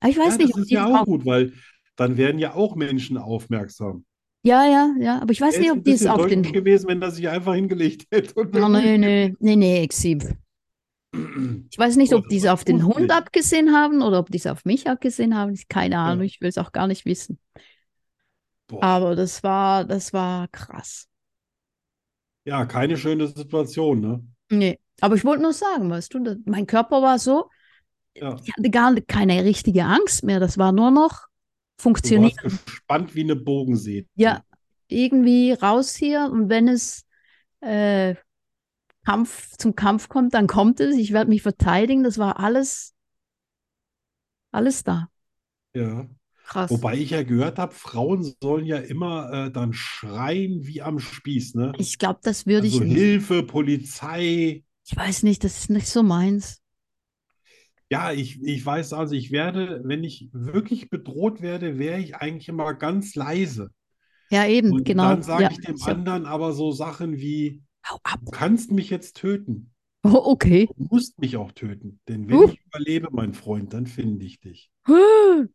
Aber ich weiß Ja, nicht, das ist ja auch gut, weil dann werden ja auch Menschen aufmerksam. Ja, ja, ja, aber ich weiß nicht, ob die es auf den. gewesen, wenn er sich einfach hingelegt hätte. Und Oh, nee, nee, nee, nee, Exib. Ich weiß nicht, ob die es auf den Hund abgesehen haben oder ob die es auf mich abgesehen haben. Keine Ja. Ahnung, ich will es auch gar nicht wissen. Aber das war, das war krass. Ja, keine schöne Situation, ne? Nee, aber ich wollte nur sagen, weißt du, mein Körper war so, Ja. ich hatte gar keine richtige Angst mehr. Das war nur noch Du funktionieren. warst gespannt wie eine Bogensäge. Ja, irgendwie raus hier und wenn es äh, Kampf zum Kampf kommt, dann kommt es. Ich werde mich verteidigen. Das war alles, alles da. Ja. Krass. Wobei ich ja gehört habe, Frauen sollen ja immer äh, dann schreien wie am Spieß, ne? Ich glaube, das würde ich Also nicht. Hilfe, Polizei. Ich weiß nicht, das ist nicht so meins. Ja, ich, ich weiß also, ich werde, wenn ich wirklich bedroht werde, wäre ich eigentlich immer ganz leise. Ja, eben, Und genau. dann sage Ja, ich dem so. anderen aber so Sachen wie, Hau ab. du kannst mich jetzt töten. Oh, okay. Du musst mich auch töten. Denn wenn Uh. ich überlebe, mein Freund, dann finde ich dich.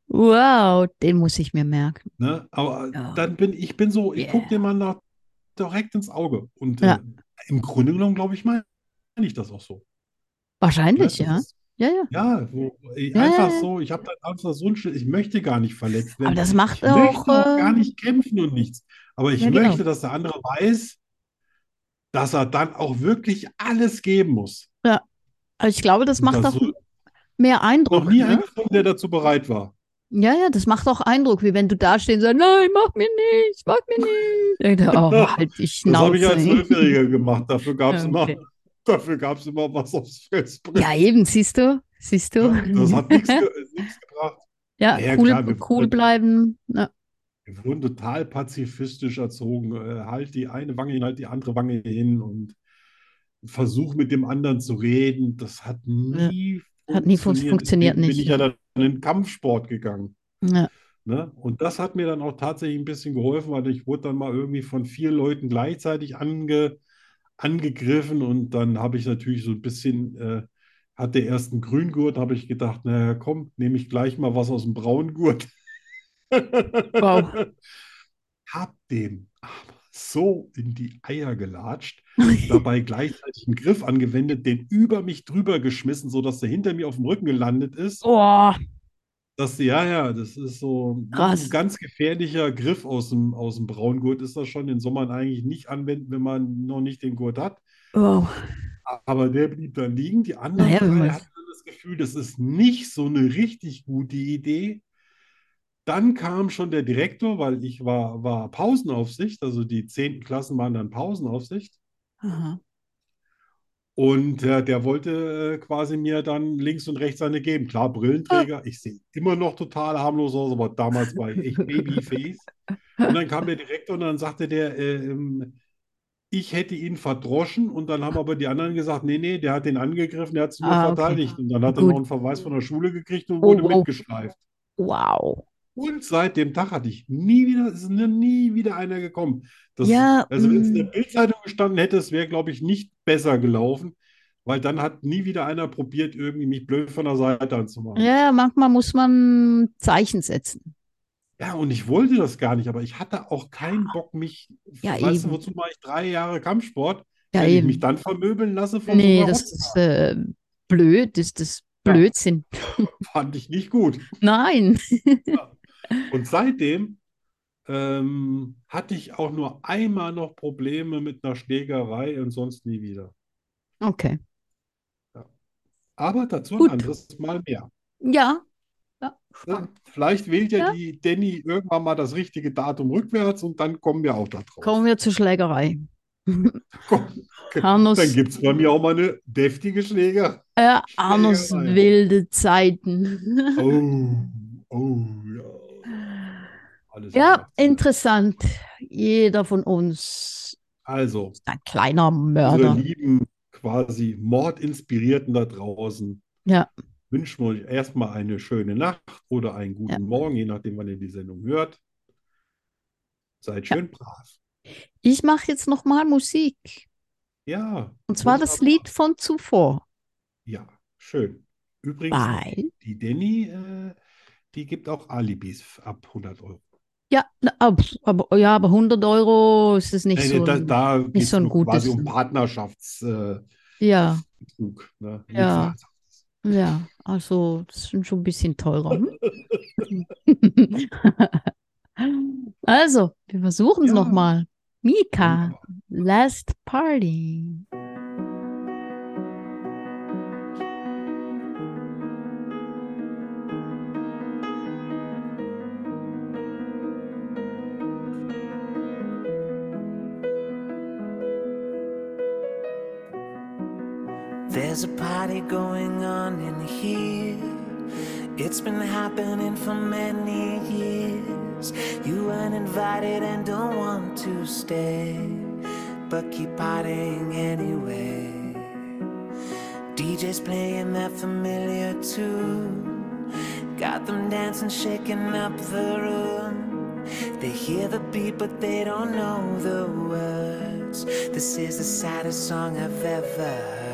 Wow, den muss ich mir merken. Ne? Aber Ja. dann bin ich bin so, ich Yeah. gucke dem Mann direkt ins Auge. Und Ja. äh, im Grunde genommen, glaube ich, meine ich das auch so. Wahrscheinlich, ja. Ja, ja. ja, äh, Ja, einfach ja, ja. so, ich habe dann einfach so ein ich möchte gar nicht verletzt Aber werden. das macht Ich auch. auch gar äh, nicht kämpfen und nichts. Aber ich Ja, genau. möchte, dass der andere weiß, dass er dann auch wirklich alles geben muss. Also ich glaube, das Und macht das auch so mehr noch Eindruck, nie ne? einen gefunden, der dazu bereit war. Ja, ja, das macht auch Eindruck, wie wenn du da stehst und sagst, nein, mach mir nichts, mach mir. Ich denke, oh, halt die Das habe ich als Zwölfjähriger gemacht. Dafür gab es Okay. Dafür gab's immer was aufs Fressbrett. Ja, eben, siehst du, siehst du. Das hat nichts ge gebracht. Ja, Ja, cool, klar, cool bleiben. Ja, Wir wurden total pazifistisch erzogen. Äh, halt die eine Wange hin, halt die andere Wange hin und versuch mit dem anderen zu reden. Das hat nie Hat nie fun- funktioniert. funktioniert bin nicht, ich ja dann in den Kampfsport gegangen. ja. Ne? Und das hat mir dann auch tatsächlich ein bisschen geholfen, weil ich wurde dann mal irgendwie von vier Leuten gleichzeitig ange, angegriffen und dann habe ich natürlich so ein bisschen, äh, hatte erst einen Grüngurt, habe ich gedacht, naja, komm, nehme ich gleich mal was aus dem Braungurt. Wow. Hab dem aber so in die Eier gelatscht, dabei gleichzeitig einen Griff angewendet, den über mich drüber geschmissen, sodass er hinter mir auf dem Rücken gelandet ist. Oh, Das, ja, ja, das ist so Krass. ein ganz gefährlicher Griff aus dem, aus dem Braungurt ist das schon. Den soll man eigentlich nicht anwenden, wenn man noch nicht den Gurt hat. wow. Aber der blieb dann liegen. Die anderen Naja, drei hatten das Gefühl, das ist nicht so eine richtig gute Idee. Dann kam schon der Direktor, weil ich war, war Pausenaufsicht, also die zehnten Klassen waren dann Pausenaufsicht. Aha. Und äh, der wollte äh, quasi mir dann links und rechts eine geben. Klar, Brillenträger, ich sehe immer noch total harmlos aus, aber damals war ich echt Babyface. Und dann kam der Direktor und dann sagte der, äh, ich hätte ihn verdroschen. Und dann haben aber die anderen gesagt, nee, nee, der hat den angegriffen, der hat sich nur Ah, okay. verteidigt. Und dann hat er Gut. noch einen Verweis von der Schule gekriegt und Oh, wurde wow. mitgeschleift. Wow. Und seit dem Tag hatte ich nie wieder, ist nie wieder einer gekommen. Das, Ja, also wenn es in der mm. Bildzeitung gestanden hätte, es wäre, glaube ich, nicht besser gelaufen, weil dann hat nie wieder einer probiert, irgendwie mich blöd von der Seite anzumachen. Ja, ja, manchmal muss man Zeichen setzen. Ja, und ich wollte das gar nicht, aber ich hatte auch keinen Bock, mich, Ja, weißt du, eben. wozu mache ich drei Jahre Kampfsport, Ja, wenn ich eben. mich dann vermöbeln lasse von Nee, das ist äh, blöd, das ist Ja. Blödsinn. Fand ich nicht gut. Nein. Und seitdem ähm, hatte ich auch nur einmal noch Probleme mit einer Schlägerei und sonst nie wieder. Okay. Aber dazu ein Gut. anderes Mal mehr. Ja. Ja, Ne? spannend. Vielleicht wählt ja Ja. die Danny irgendwann mal das richtige Datum rückwärts und dann kommen wir auch da drauf. Kommen wir zur Schlägerei. Komm, Arnos, dann gibt es bei mir auch mal eine deftige Schläger. äh, Schlägerei. wilde Zeiten. Oh, oh, ja. Alles Ja, interessant. Jeder von uns Also, ist ein kleiner unsere Mörder. lieben quasi Mordinspirierten da draußen, Ja. wünschen wir euch erstmal eine schöne Nacht oder einen guten Ja. Morgen, je nachdem, wann ihr die Sendung hört. Seid schön brav. Ich mache jetzt nochmal Musik. Ja, Und zwar das. Lied von zuvor. Ja, schön. Übrigens, Weil, die Danny, äh, die gibt auch Alibis ab 100 Euro. Ja, na, aber, aber, ja, aber 100 Euro ist es nicht Nee, so. da, da es so ein nur quasi gutes- um Partnerschaftsbetrug. Ja, Äh, ne? Ja. Ja, also das ist schon ein bisschen teurer. hm? Also, wir versuchen es Ja. nochmal. Mika. Last Party. Going on in here. It's been happening for many years. You weren't invited and don't want to stay, but keep partying anyway. DJ's playing that familiar tune. Got them dancing, shaking up the room. They hear the beat, but they don't know the words. This is the saddest song I've ever heard.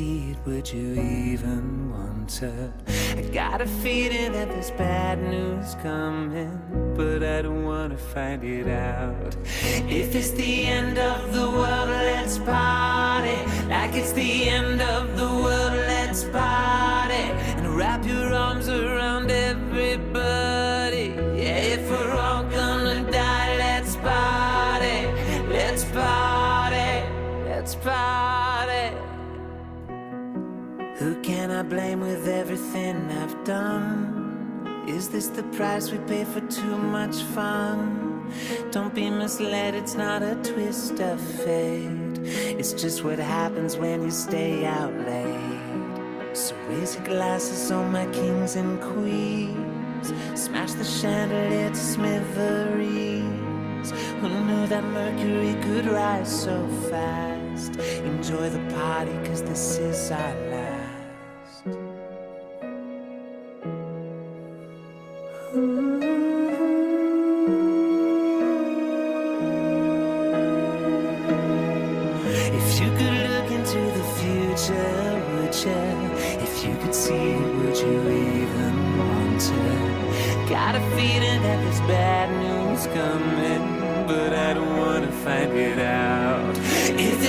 It, would you even want to? I got a feeling that there's bad news coming, but I don't wanna find it out. If it's the end of the world, let's party. Like it's the end of done? Is this the price we pay for too much fun? Don't be misled, it's not a twist of fate. It's just what happens when you stay out late. So raise your glasses on my kings and queens. Smash the chandelier to smithereens. Who knew that Mercury could rise so fast? Enjoy the party, cause this is our last. Got a feeling that there's bad news coming, but I don't wanna find it out. If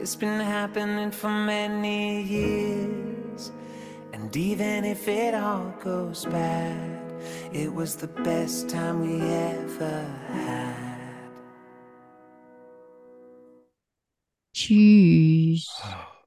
It's been happening for many years. And even if it all goes bad, it was the best time we ever had. Tschüss. Ah.